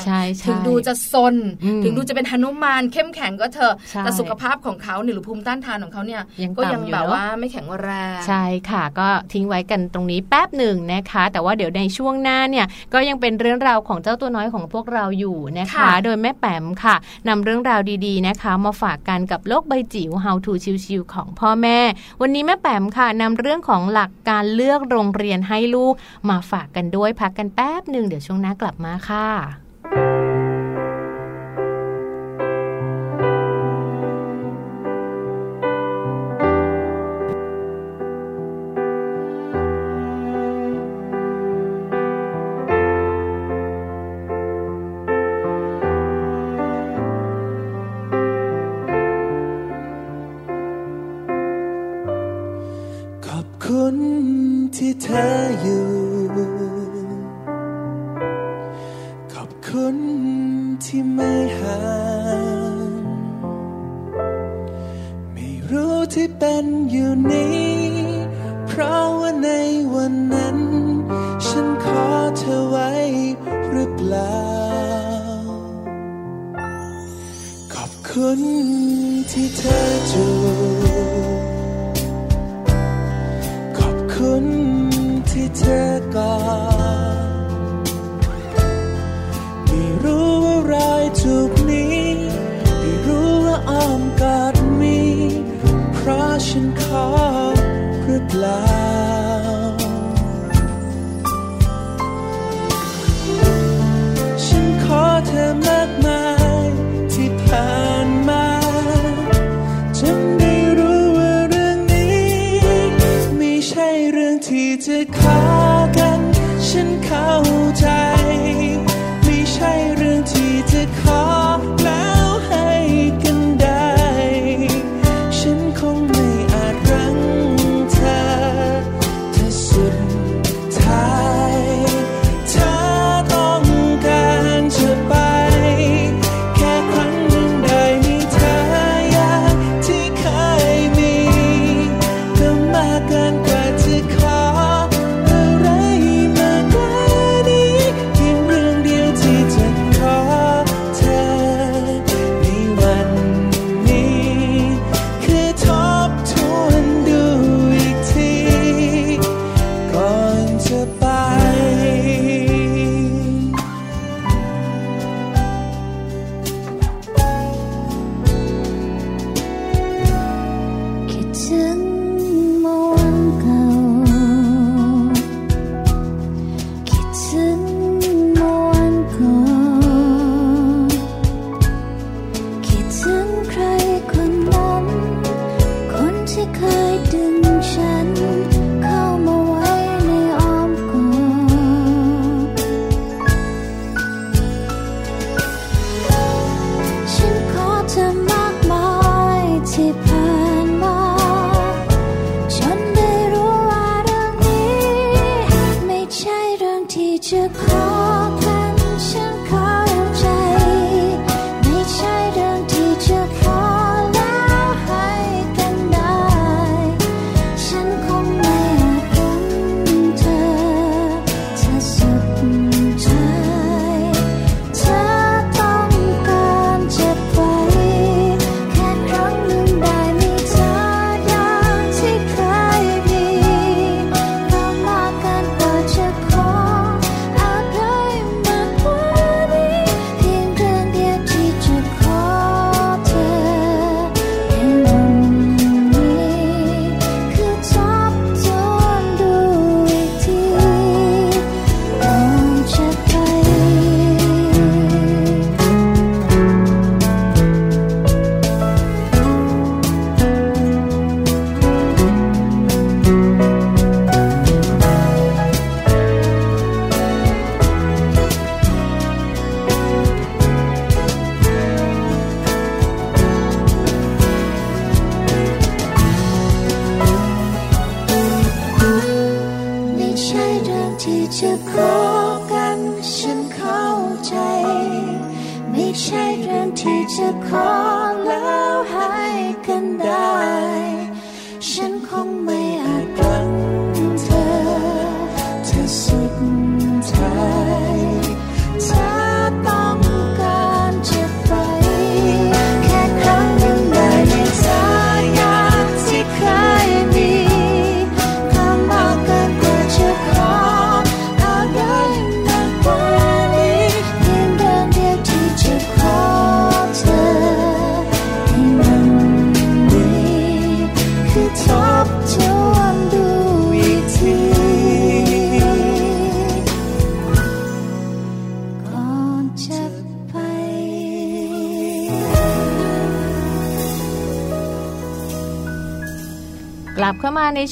Speaker 4: ถึงดูจะซน ถึงดูจะเป็นหนุมานเข้มแข็งก็เถอะแต่สุขภาพของเขาหรือภูมิต้านทานของเขาเนี่ยก็ยังแบบว่าไม่แข็งแรง
Speaker 6: ใช่ค่ะ ก็ทิ้งไว้กันตรงนี้แป๊บหนึ่งนะคะ แต่ว่าเดี๋ยวในช่วงหน้าเนี่ยก็ยังเป็นเรื่องราวของเจ้าตัวน้อยของพวกเราอยู่นะคะ โดยแม่แปมค่ะนำเรื่องราวดีๆนะคะ มาฝากกันกับโลกใบจิ๋ว How to ชิวๆของพ่อแม่ วันนี้แม่แปมค่ะนำเรื่องของหลักการเลือกโรงเรียนให้ลูกมาฝากกันด้วยพักกันแป๊บหนึ่งเดี๋ยวช่วงหน้ากลับมาค่ะ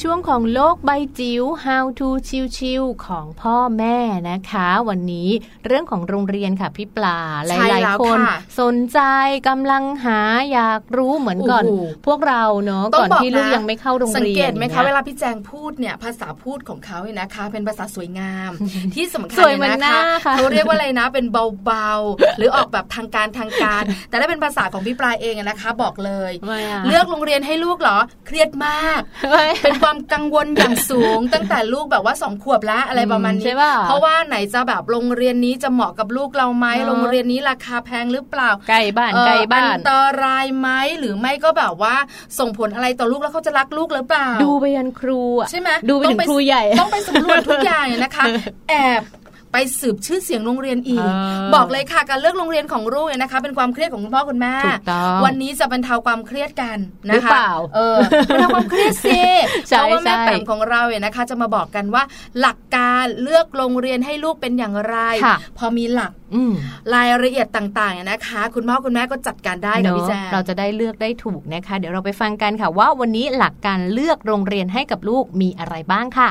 Speaker 3: yo ของโลกใบจิ๋ว How to ชิวๆของพ่อแม่นะคะ วันนี้เรื่องของโรงเรียนค่ะพี่ปลาห
Speaker 4: ใช่
Speaker 3: ลาย
Speaker 4: แล้ว
Speaker 3: ๆคน
Speaker 4: ค่ะ
Speaker 3: สนใจกำลังหาอยากรู้เหมือนก่อน
Speaker 4: โอ้โห
Speaker 3: พวกเราเนาะ
Speaker 4: ต้
Speaker 3: ก่
Speaker 4: อ
Speaker 3: องน
Speaker 4: บอก
Speaker 3: ที่ลูก
Speaker 4: นะ
Speaker 3: ยังไม่เข้าโรงเรียน
Speaker 4: สังเกตไหมคะ
Speaker 3: นี่ย
Speaker 4: เวลาพี่แจงพูดเนี่ยภาษาพูดของเขาเนี่ยนะคะ เป็นภาษาสวยงาม ที่สำคัญ
Speaker 3: สวยเหมือน
Speaker 4: ย
Speaker 3: หน้า
Speaker 4: นะคะ
Speaker 3: ค่ะ
Speaker 4: เขาเรียกว่าอะไรนะ เป็นเบาๆหรือออกแบบทางการทางการ แต่ถ้าเป็นภาษาของพี่ปลายเองอะนะคะ บอกเลย
Speaker 3: ไม่อะ
Speaker 4: เลือกโรงเรียนให้ลูกเหรอเครียดมาก
Speaker 3: ไม่
Speaker 4: เป็นความกังวลอย่างสูง ตั้งแต่ลูกแบบว่าสองขวบแล้วอะไรประมาณ
Speaker 3: ใช่
Speaker 4: นี้
Speaker 3: ป่ะ
Speaker 4: เพราะว่าไหนจะแบบโรงเรียนนี้จะเหมาะกับลูกเราไหม
Speaker 3: เนอะ
Speaker 4: โรงเรียนนี้ราคาแพงหรือเปล่า
Speaker 3: ไกลบ้าน
Speaker 4: เอ่อ
Speaker 3: ไกลบ้าน
Speaker 4: อันตรายไหมหรือไม่ก็แบบว่าส่งผลอะไรต่อลูกแล้วเขาจะรักลูกหรือเปล่า
Speaker 3: ดูไปยันครูอะ
Speaker 4: ใช่ไหม
Speaker 3: ดูไปถึงครูใหญ่
Speaker 4: ต้องไปสำรวจทุกอย่างเนี่ยนะคะ แอบ ไปสืบชื่อเสียงโรงเรียนอีก
Speaker 3: เออ
Speaker 4: บอกเลยค่ะการเลือกโรงเรียนของลูกเนี่ยนะคะ เป็นความเครียดของคุณพ่อคุณแม่
Speaker 3: ถูกต้อง
Speaker 4: วันนี้จะบรรเทาความเครียดกันนะ
Speaker 3: หรือ
Speaker 4: คะ
Speaker 3: เปล่า
Speaker 4: เออบรรเทาความเครียดสิ
Speaker 3: ใช่
Speaker 4: เพราะว่าแม่
Speaker 3: ใช่
Speaker 4: แปมของเราเนี่ยนะคะ จะมาบอกกันว่า หลักการเลือกโรงเรียนให้ลูกเป็นอย่างไร
Speaker 3: ค่ะ
Speaker 4: พอมีหลัก
Speaker 3: อืม
Speaker 4: รายละเอียดต่างๆเนี่ยนะคะ คุณพ่อคุณแม่ก็จัดการได้กับ
Speaker 3: เน
Speaker 4: พี่
Speaker 3: อะ
Speaker 4: แจง
Speaker 3: เราจะได้เลือกได้ถูกนะคะ เดี๋ยวเราไปฟังกันค่ะว่าวันนี้หลักการเลือกโรงเรียนให้กับลูกมีอะไรบ้างค่ะ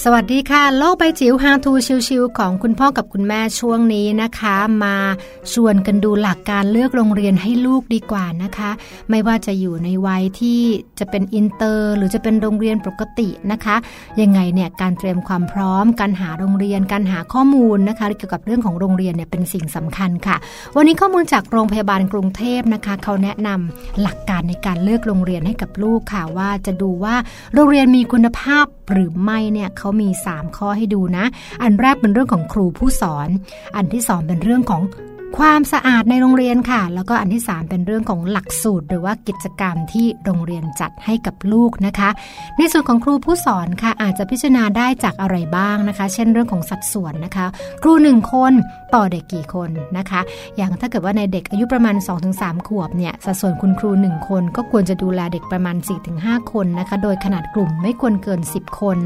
Speaker 7: สวัสดีค่ะ โลกใบจิ๋ว How to ชิวๆของคุณพ่อกับคุณแม่ช่วงนี้นะคะ มาชวนกันดูหลักการเลือกโรงเรียนให้ลูกดีกว่านะคะ ไม่ว่าจะอยู่ในวัยที่จะเป็นอินเตอร์ หรือจะเป็นโรงเรียนปกตินะคะ ยังไงเนี่ยการเตรียมความพร้อม การหาโรงเรียน การหาข้อมูลนะคะเกี่ยวกับเรื่องของโรงเรียนเนี่ยเป็นสิ่งสำคัญค่ะ วันนี้ข้อมูลจากโรงพยาบาลกรุงเทพนะคะ เขาแนะนำหลักการในการเลือกโรงเรียนให้กับลูกค่ะว่าจะดูว่าโรงเรียนมีคุณภาพหรือไม่เนี่ยเขามี 3 ข้อให้ดูนะ อันแรกเป็นเรื่องของครูผู้สอน อันที่สองเป็นเรื่องของ ความสะอาดในโรงเรียนค่ะ แล้วก็อันที่ 3 เป็นเรื่องของหลักสูตร หรือว่ากิจกรรมที่โรงเรียนจัดให้กับลูกนะคะ ในส่วนของครูผู้สอนค่ะอาจจะพิจารณาได้จากอะไรบ้างนะคะ เช่นเรื่องของสัดส่วนนะคะ ครูหนึ่งคนต่อเด็กกี่คนนะคะ อย่างถ้าเกิดว่าในเด็กอายุประมาณ 2-3 ขวบเนี่ยสัดส่วนคุณครู 1 คนก็ควรจะดูแลเด็กประมาณ 4-5 คนนะคะ โดยขนาดกลุ่มไม่ควรเกิน 10 คน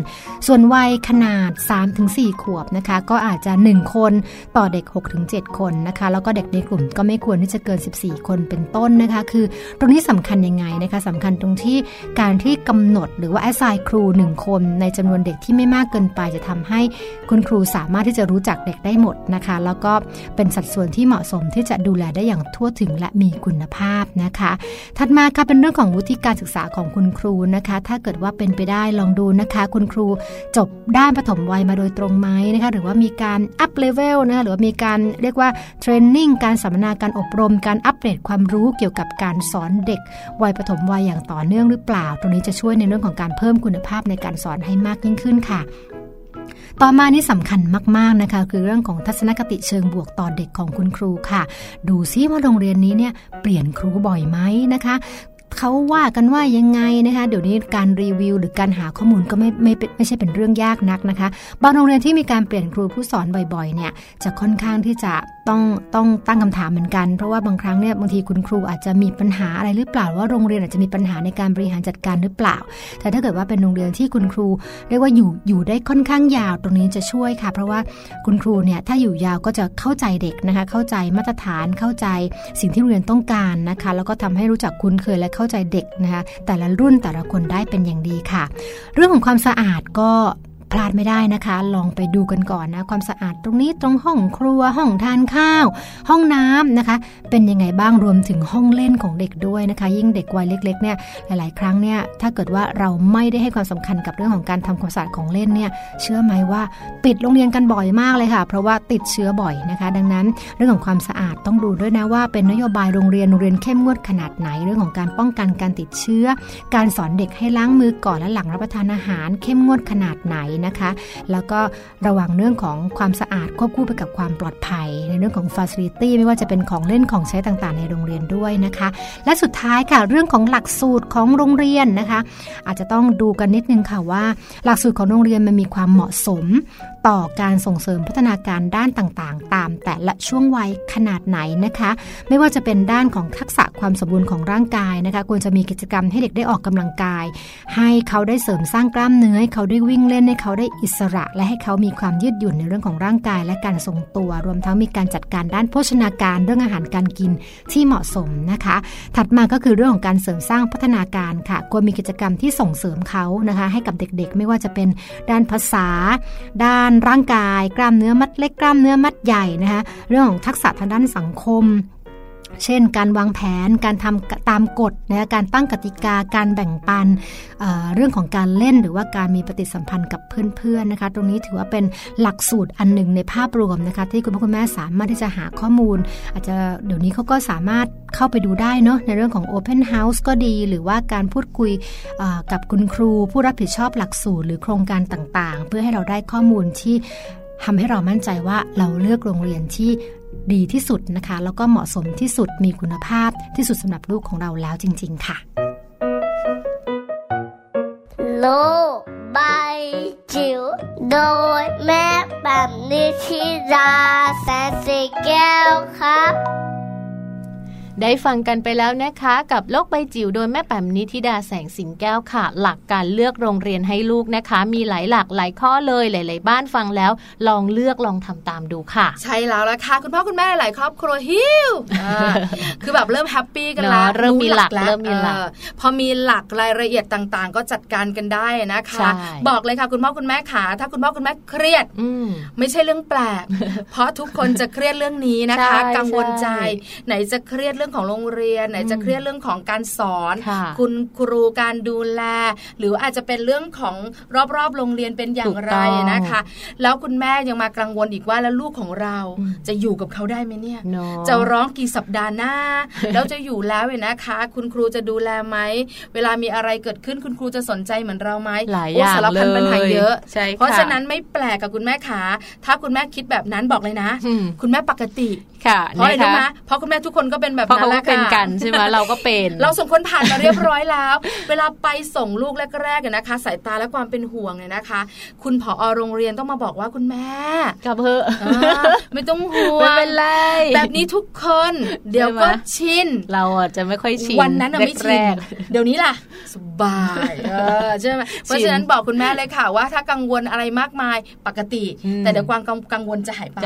Speaker 7: ส่วนวัยขนาด 3-4 ขวบนะคะ ก็อาจจะ 1 คนต่อเด็ก 6-7 คนนะคะแล้วก็เด็กในกลุ่มก็ไม่ควรที่จะเกิน 14 คนเป็นต้นนะคะ คือตรงนี้สำคัญยังไงนะคะสำคัญตรงที่การที่กำหนดหรือว่า assign ครู 1 คนในจำนวนเด็กที่ไม่มากเกินไปจะทำให้คุณครูสามารถที่จะรู้จักเด็กได้หมดนะคะ แล้วก็เป็นสัดส่วนที่เหมาะสมที่จะดูแลได้อย่างทั่วถึงและมีคุณภาพนะคะ ถัดมาค่ะเป็นเรื่องของวุฒิการศึกษาของคุณครูนะคะ ถ้าเกิดว่าเป็นไปได้ลองดูนะคะ คุณครูจบด้านปฐมวัยมาโดยตรงไหมนะคะ หรือว่ามีการ up level นะคะหรือว่ามีการเรียกว่า training การสัมมนาการอบรม การอัปเดตความรู้เกี่ยวกับการสอนเด็ก วัยปฐมวัยอย่างต่อเนื่องหรือเปล่า ตรงนี้จะช่วยในเรื่องของการเพิ่มคุณภาพในการสอนให้มากยิ่งขึ้นค่ะต่อมานี่สำคัญมาก ๆ นะคะ คือเรื่องของทัศนคติเชิงบวกต่อเด็กของคุณครูค่ะ ดูซิว่าโรงเรียนนี้เนี่ยเปลี่ยนครูบ่อยไหมนะคะ เขาว่ากันว่ายังไงนะคะเดี๋ยวนี้การรีวิว หรือการหาข้อมูลก็ไม่ไม่เป็นไม่ใช่เป็นเรื่องยากนักนะคะบางโรงเรียนที่มีการเปลี่ยนครูผู้สอนบ่อยๆเนี่ยจะค่อนข้างที่จะต้องต้องตั้งคำถามเหมือนกัน เพราะว่าบางครั้งเนี่ยบางทีคุณครูอาจจะมีปัญหาอะไรหรือเปล่าว่าโรงเรียนอาจจะมีปัญหาในการบริหารจัดการหรือเปล่า แต่ถ้าเกิดว่าเป็นโรงเรียนที่คุณครู เรียกว่าอยู่อยู่ได้ค่อนข้างยาวตรงนี้จะช่วยค่ะ เพราะว่าคุณครูเนี่ยถ้าอยู่ยาวก็จะเข้าใจเด็กนะคะ เข้าใจมาตรฐานเข้าใจสิ่งที่โรงเรียนต้องการนะคะ แล้วก็ทำให้รู้จักคุ้นเคยและเข้าใจเด็กนะคะแต่ละรุ่นแต่ละคนได้เป็นอย่างดีค่ะ เรื่องของความสะอาดก็ พลาดไม่ได้นะคะ ลองไปดูกันก่อนนะ ความสะอาดตรงนี้ตรงห้องครัวห้องทานข้าว ห้องน้ำนะคะ เป็นยังไงบ้างรวมถึงห้องเล่นของเด็กด้วยนะคะ ยิ่งเด็กวัยเล็กๆเนี่ยหลาย ๆ ครั้งเนี่ยถ้าเกิดว่าเราไม่ได้ให้ความสำคัญกับเรื่องของการทำความสะอาดของเล่นเนี่ยเชื่อไหมว่าปิดโรงเรียนกันบ่อยมากเลยค่ะ เพราะว่าติดเชื้อบ่อยนะคะ ดังนั้นเรื่องของความสะอาดต้องดูด้วยนะว่า เป็นนโยบายโรงเรียนโรงเรียนเข้มงวดขนาดไหนเรื่องของการป้องกันการติดเชื้อ การสอนเด็กให้ล้างมือก่อนและหลังรับประทานอาหาร เข้มงวดขนาดไหนนะคะ แล้วก็ระวังเรื่องของความสะอาดควบคู่ไปกับความปลอดภัย ในเรื่องของฟาซิลิตี้ไม่ว่าจะเป็นของเล่นของใช้ต่างๆ ในโรงเรียนด้วยนะคะ และสุดท้ายค่ะเรื่องของหลักสูตรของโรงเรียนนะคะ อาจจะต้องดูกันนิดนึงค่ะว่า หลักสูตรของโรงเรียนมันมีความเหมาะสม ต่อการส่งเสริมพัฒนาการด้านต่างๆ ตามแต่ละช่วงวัยขนาดไหนนะคะ ไม่ว่าจะเป็นด้านของทักษะความสมบูรณ์ของร่างกายนะคะ ควรจะมีกิจกรรมให้เด็กได้ออกกำลังกาย ให้เขาได้เสริมสร้างกล้ามเนื้อให้เขาได้วิ่งเล่นให้เขาได้อิสระ และให้เขามีความยืดหยุ่นในเรื่องของร่างกาย และการทรงตัว รวมทั้งมีการจัดการด้านโภชนาการเรื่องอาหารการกินที่เหมาะสมนะคะ ถัดมาก็คือเรื่องของการเสริมสร้างพัฒนาการค่ะ ควรมีกิจกรรมที่ส่งเสริมเขานะคะ ให้กับเด็กๆ ไม่ว่าจะเป็นด้านภาษา ด้านร่างกาย กล้ามเนื้อมัดเล็กกล้ามเนื้อมัดใหญ่นะคะเรื่องของทักษะทางด้านสังคม เช่น การวางแผนการทำตามกฎนะการตั้งกติกาการแบ่งปันเเรื่องของการเล่นหรือว่าการมีปฏิสัมพันธ์กับเพื่อนๆนะคะ ตรงนี้ถือว่าเป็นหลักสูตรอันหนึ่งในภาพรวมนะคะ ที่คุณพ่อคุณแม่สามารถที่จะหาข้อมูล อาจจะเดี๋ยวนี้เขาก็สามารถเข้าไปดูได้เนาะในเรื่องของ Open House ก็ดี หรือว่าการพูดคุยกับคุณครู ผู้รับผิดชอบหลักสูตร หรือโครงการต่างๆ เพื่อให้เราได้ข้อมูลที่ทำให้เรามั่นใจว่าเราเลือกโรงเรียนที่ ดีที่สุดนะคะ แล้วก็เหมาะสมที่สุดมีคุณภาพที่สุดสำหรับลูกของเราแล้วจริง ๆ ค่ะ
Speaker 8: โลบายจิ๋วโดยแม่แบบนิชิราแสนสีแก้วครับ
Speaker 3: ได้ฟังกันไปแล้วนะคะ กับโลกใบจิ๋วโดยแม่แป๋มนิธิดาแสงสิงแก้วค่ะ หลักการเลือกโรงเรียนให้ลูกนะคะ มีหลายหลักหลายข้อเลยหลาย ๆ บ้านฟังแล้ว ลองเลือกลองทำตามดูค่ะ
Speaker 4: ใช่แล้วละค่ะคุณพ่อคุณแม่หลายครอบครัวฮิวคือแบบเริ่มแฮปปี้กันแล้ว
Speaker 3: เริ่มมีหลักเริ่มมีหลัก
Speaker 4: พอมีหลักรายละเอียดต่างๆ ก็จัดการกันได้นะคะ บอกเลยค่ะคุณพ่อคุณแม่ขาถ้าคุณพ่อคุณแม่เครียดไม่ใช่เรื่องแปลก เพราะทุกคนจะเครียดเรื่องนี้นะคะ กังวลใจไหนจะเครียดเรื่องของโรงเรียนไหนจะเครียดเรื่องของการสอน คุณครูการดูแล หรืออาจจะเป็นเรื่องของรอบๆ โรงเรียนเป็นอย่างไรนะคะ แล้วคุณแม่ยังมากังวลอีกว่าแล้วลูกของเราจะอยู่กับเขาได้ไหมเนี่ย จะร้องกี่สัปดาห์หน้าแล้วจะอยู่แล้วเนะคะ คุณครูจะดูแลไหมเวลามีอะไรเกิดขึ้นคุณครูจะสนใจเหมือนเราไหม
Speaker 3: หลายอย่าง
Speaker 4: เลยปัญหาเยอะ
Speaker 3: เพ
Speaker 4: ราะฉะนั้นไม่แปลกกับคุณแม่ขาถ้าคุณแม่คิดแบบนั้นบอกเลยนะ คุณแม่ปกติ
Speaker 3: ค่ะ
Speaker 4: เพราะอะไรรู้ไหมเพราะคุณแม่ทุกคนก็เป็นแบบนั้นแหละ
Speaker 3: ค่ะใช่ไหมเราก็เป็น
Speaker 4: เราส่งคนผ่านมาเรียบร้อยแล้ว เวลาไปส่งลูกแรกๆนะคะ สายตาและความเป็นห่วงเนี่ยนะคะ คุณผอโรงเรียนต้องมาบอกว่าคุณแม่
Speaker 3: กับเพื่อ
Speaker 4: ไม่ต้องห่วง
Speaker 3: ไม่เป็นไร
Speaker 4: แบบนี้ทุกคน เดี๋ยวก็ชิน
Speaker 3: เราอาจจะไม่ค่อยชิน
Speaker 4: วันนั้นไม่ชินเดี๋ยวนี้ล่ะสบายใช่ไหมเพราะฉะนั้นบอกคุณแม่เลยค่ะว่า ถ้ากังวลอะไรมากมายปกติ แต่เดี๋ยวความกังวลจะหายไป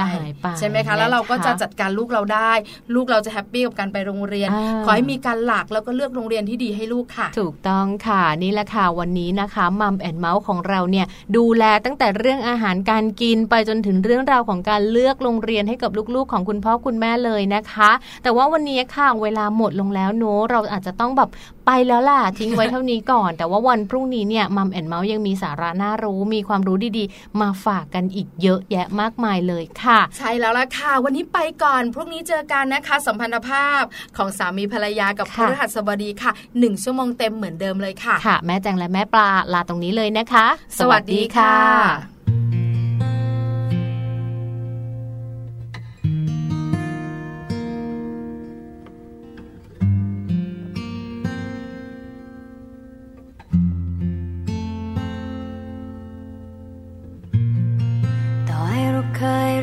Speaker 4: ใช่ไหมคะแล้วเราก็จะจัดการลูกเราได้ ลูกเราจะ happy กับการไปโรงเรียน ขอให้มีการหลักแล้วก็เลือกโรงเรียนที่ดีให้ลูกค่ะ
Speaker 3: ถูกต้องค่ะนี่แหละค่ะวันนี้นะคะมัมแอนเมาส์ของเราเนี่ยดูแลตั้งแต่เรื่องอาหารการกินไปจนถึงเรื่องราวของการเลือกโรงเรียนให้กับลูกๆ ของคุณพ่อคุณแม่เลยนะคะ แต่ว่าวันนี้ค่ะเวลาหมดลงแล้วโน้เราอาจจะต้องแบบ ไปแล้วล่ะ ทิ้งไว้เท่านี้ก่อน แต่ว่าวันพรุ่งนี้เนี่ยมัมแอนเมาส์ยังมีสาระน่ารู้ มีความรู้ดีๆ มาฝากกันอีกเยอะแยะมากมายเลยค่ะ
Speaker 4: ใช่แล้วล่ะค่ะ วันนี้ไปก่อนพรุ่งนี้เจอกันนะคะ สัมพันธภาพของสามีภรรยากับพฤหัสบดีค่ะหนึ่งชั่วโมงเต็มเหมือนเดิมเลยค่ะ
Speaker 3: ค่ะ แม่แจงและแม่ปลาลาตรงนี้เลยนะคะ
Speaker 4: สวัสดีค่ะ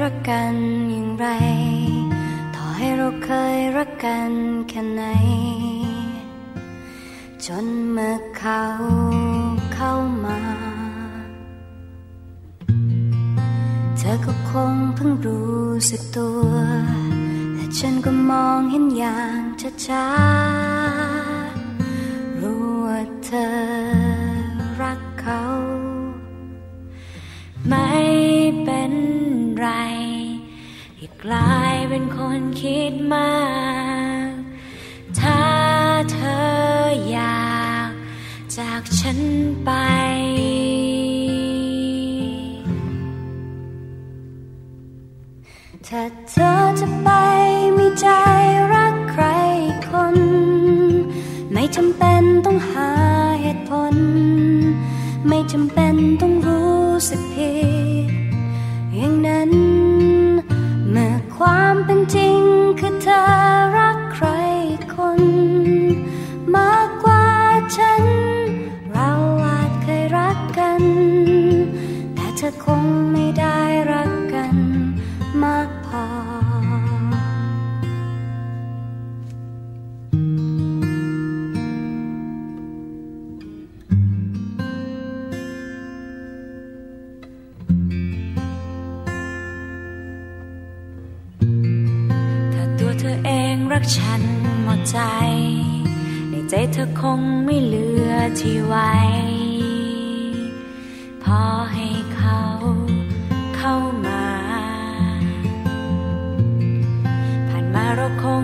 Speaker 9: รักกันอย่างไร ต่อให้เราเคยรักกันแค่ไหน จนเมื่อเขาเข้ามา เธอก็คงเพิ่งรู้สึกตัวแต่ฉันก็มองเห็นอย่างช้าๆรู้ว่าเธอรักเขา ไม่เป็นไรที่กลายเป็นคนคิดมาก ถ้าเธออยากจากฉันไป ถ้าเธอจะไปมีใจรักใครคน ไม่จำเป็นต้องหาเหตุผล ไม่จำเป็นต้องรู้สึกผิดอย่างนั้น เมื่อความเป็นจริงคือเธอรักใครคน มากกว่าฉัน ใจ ในใจเธอคงไม่เหลือที่ไว้ พอให้เขาเข้ามา ผ่านมาเราคง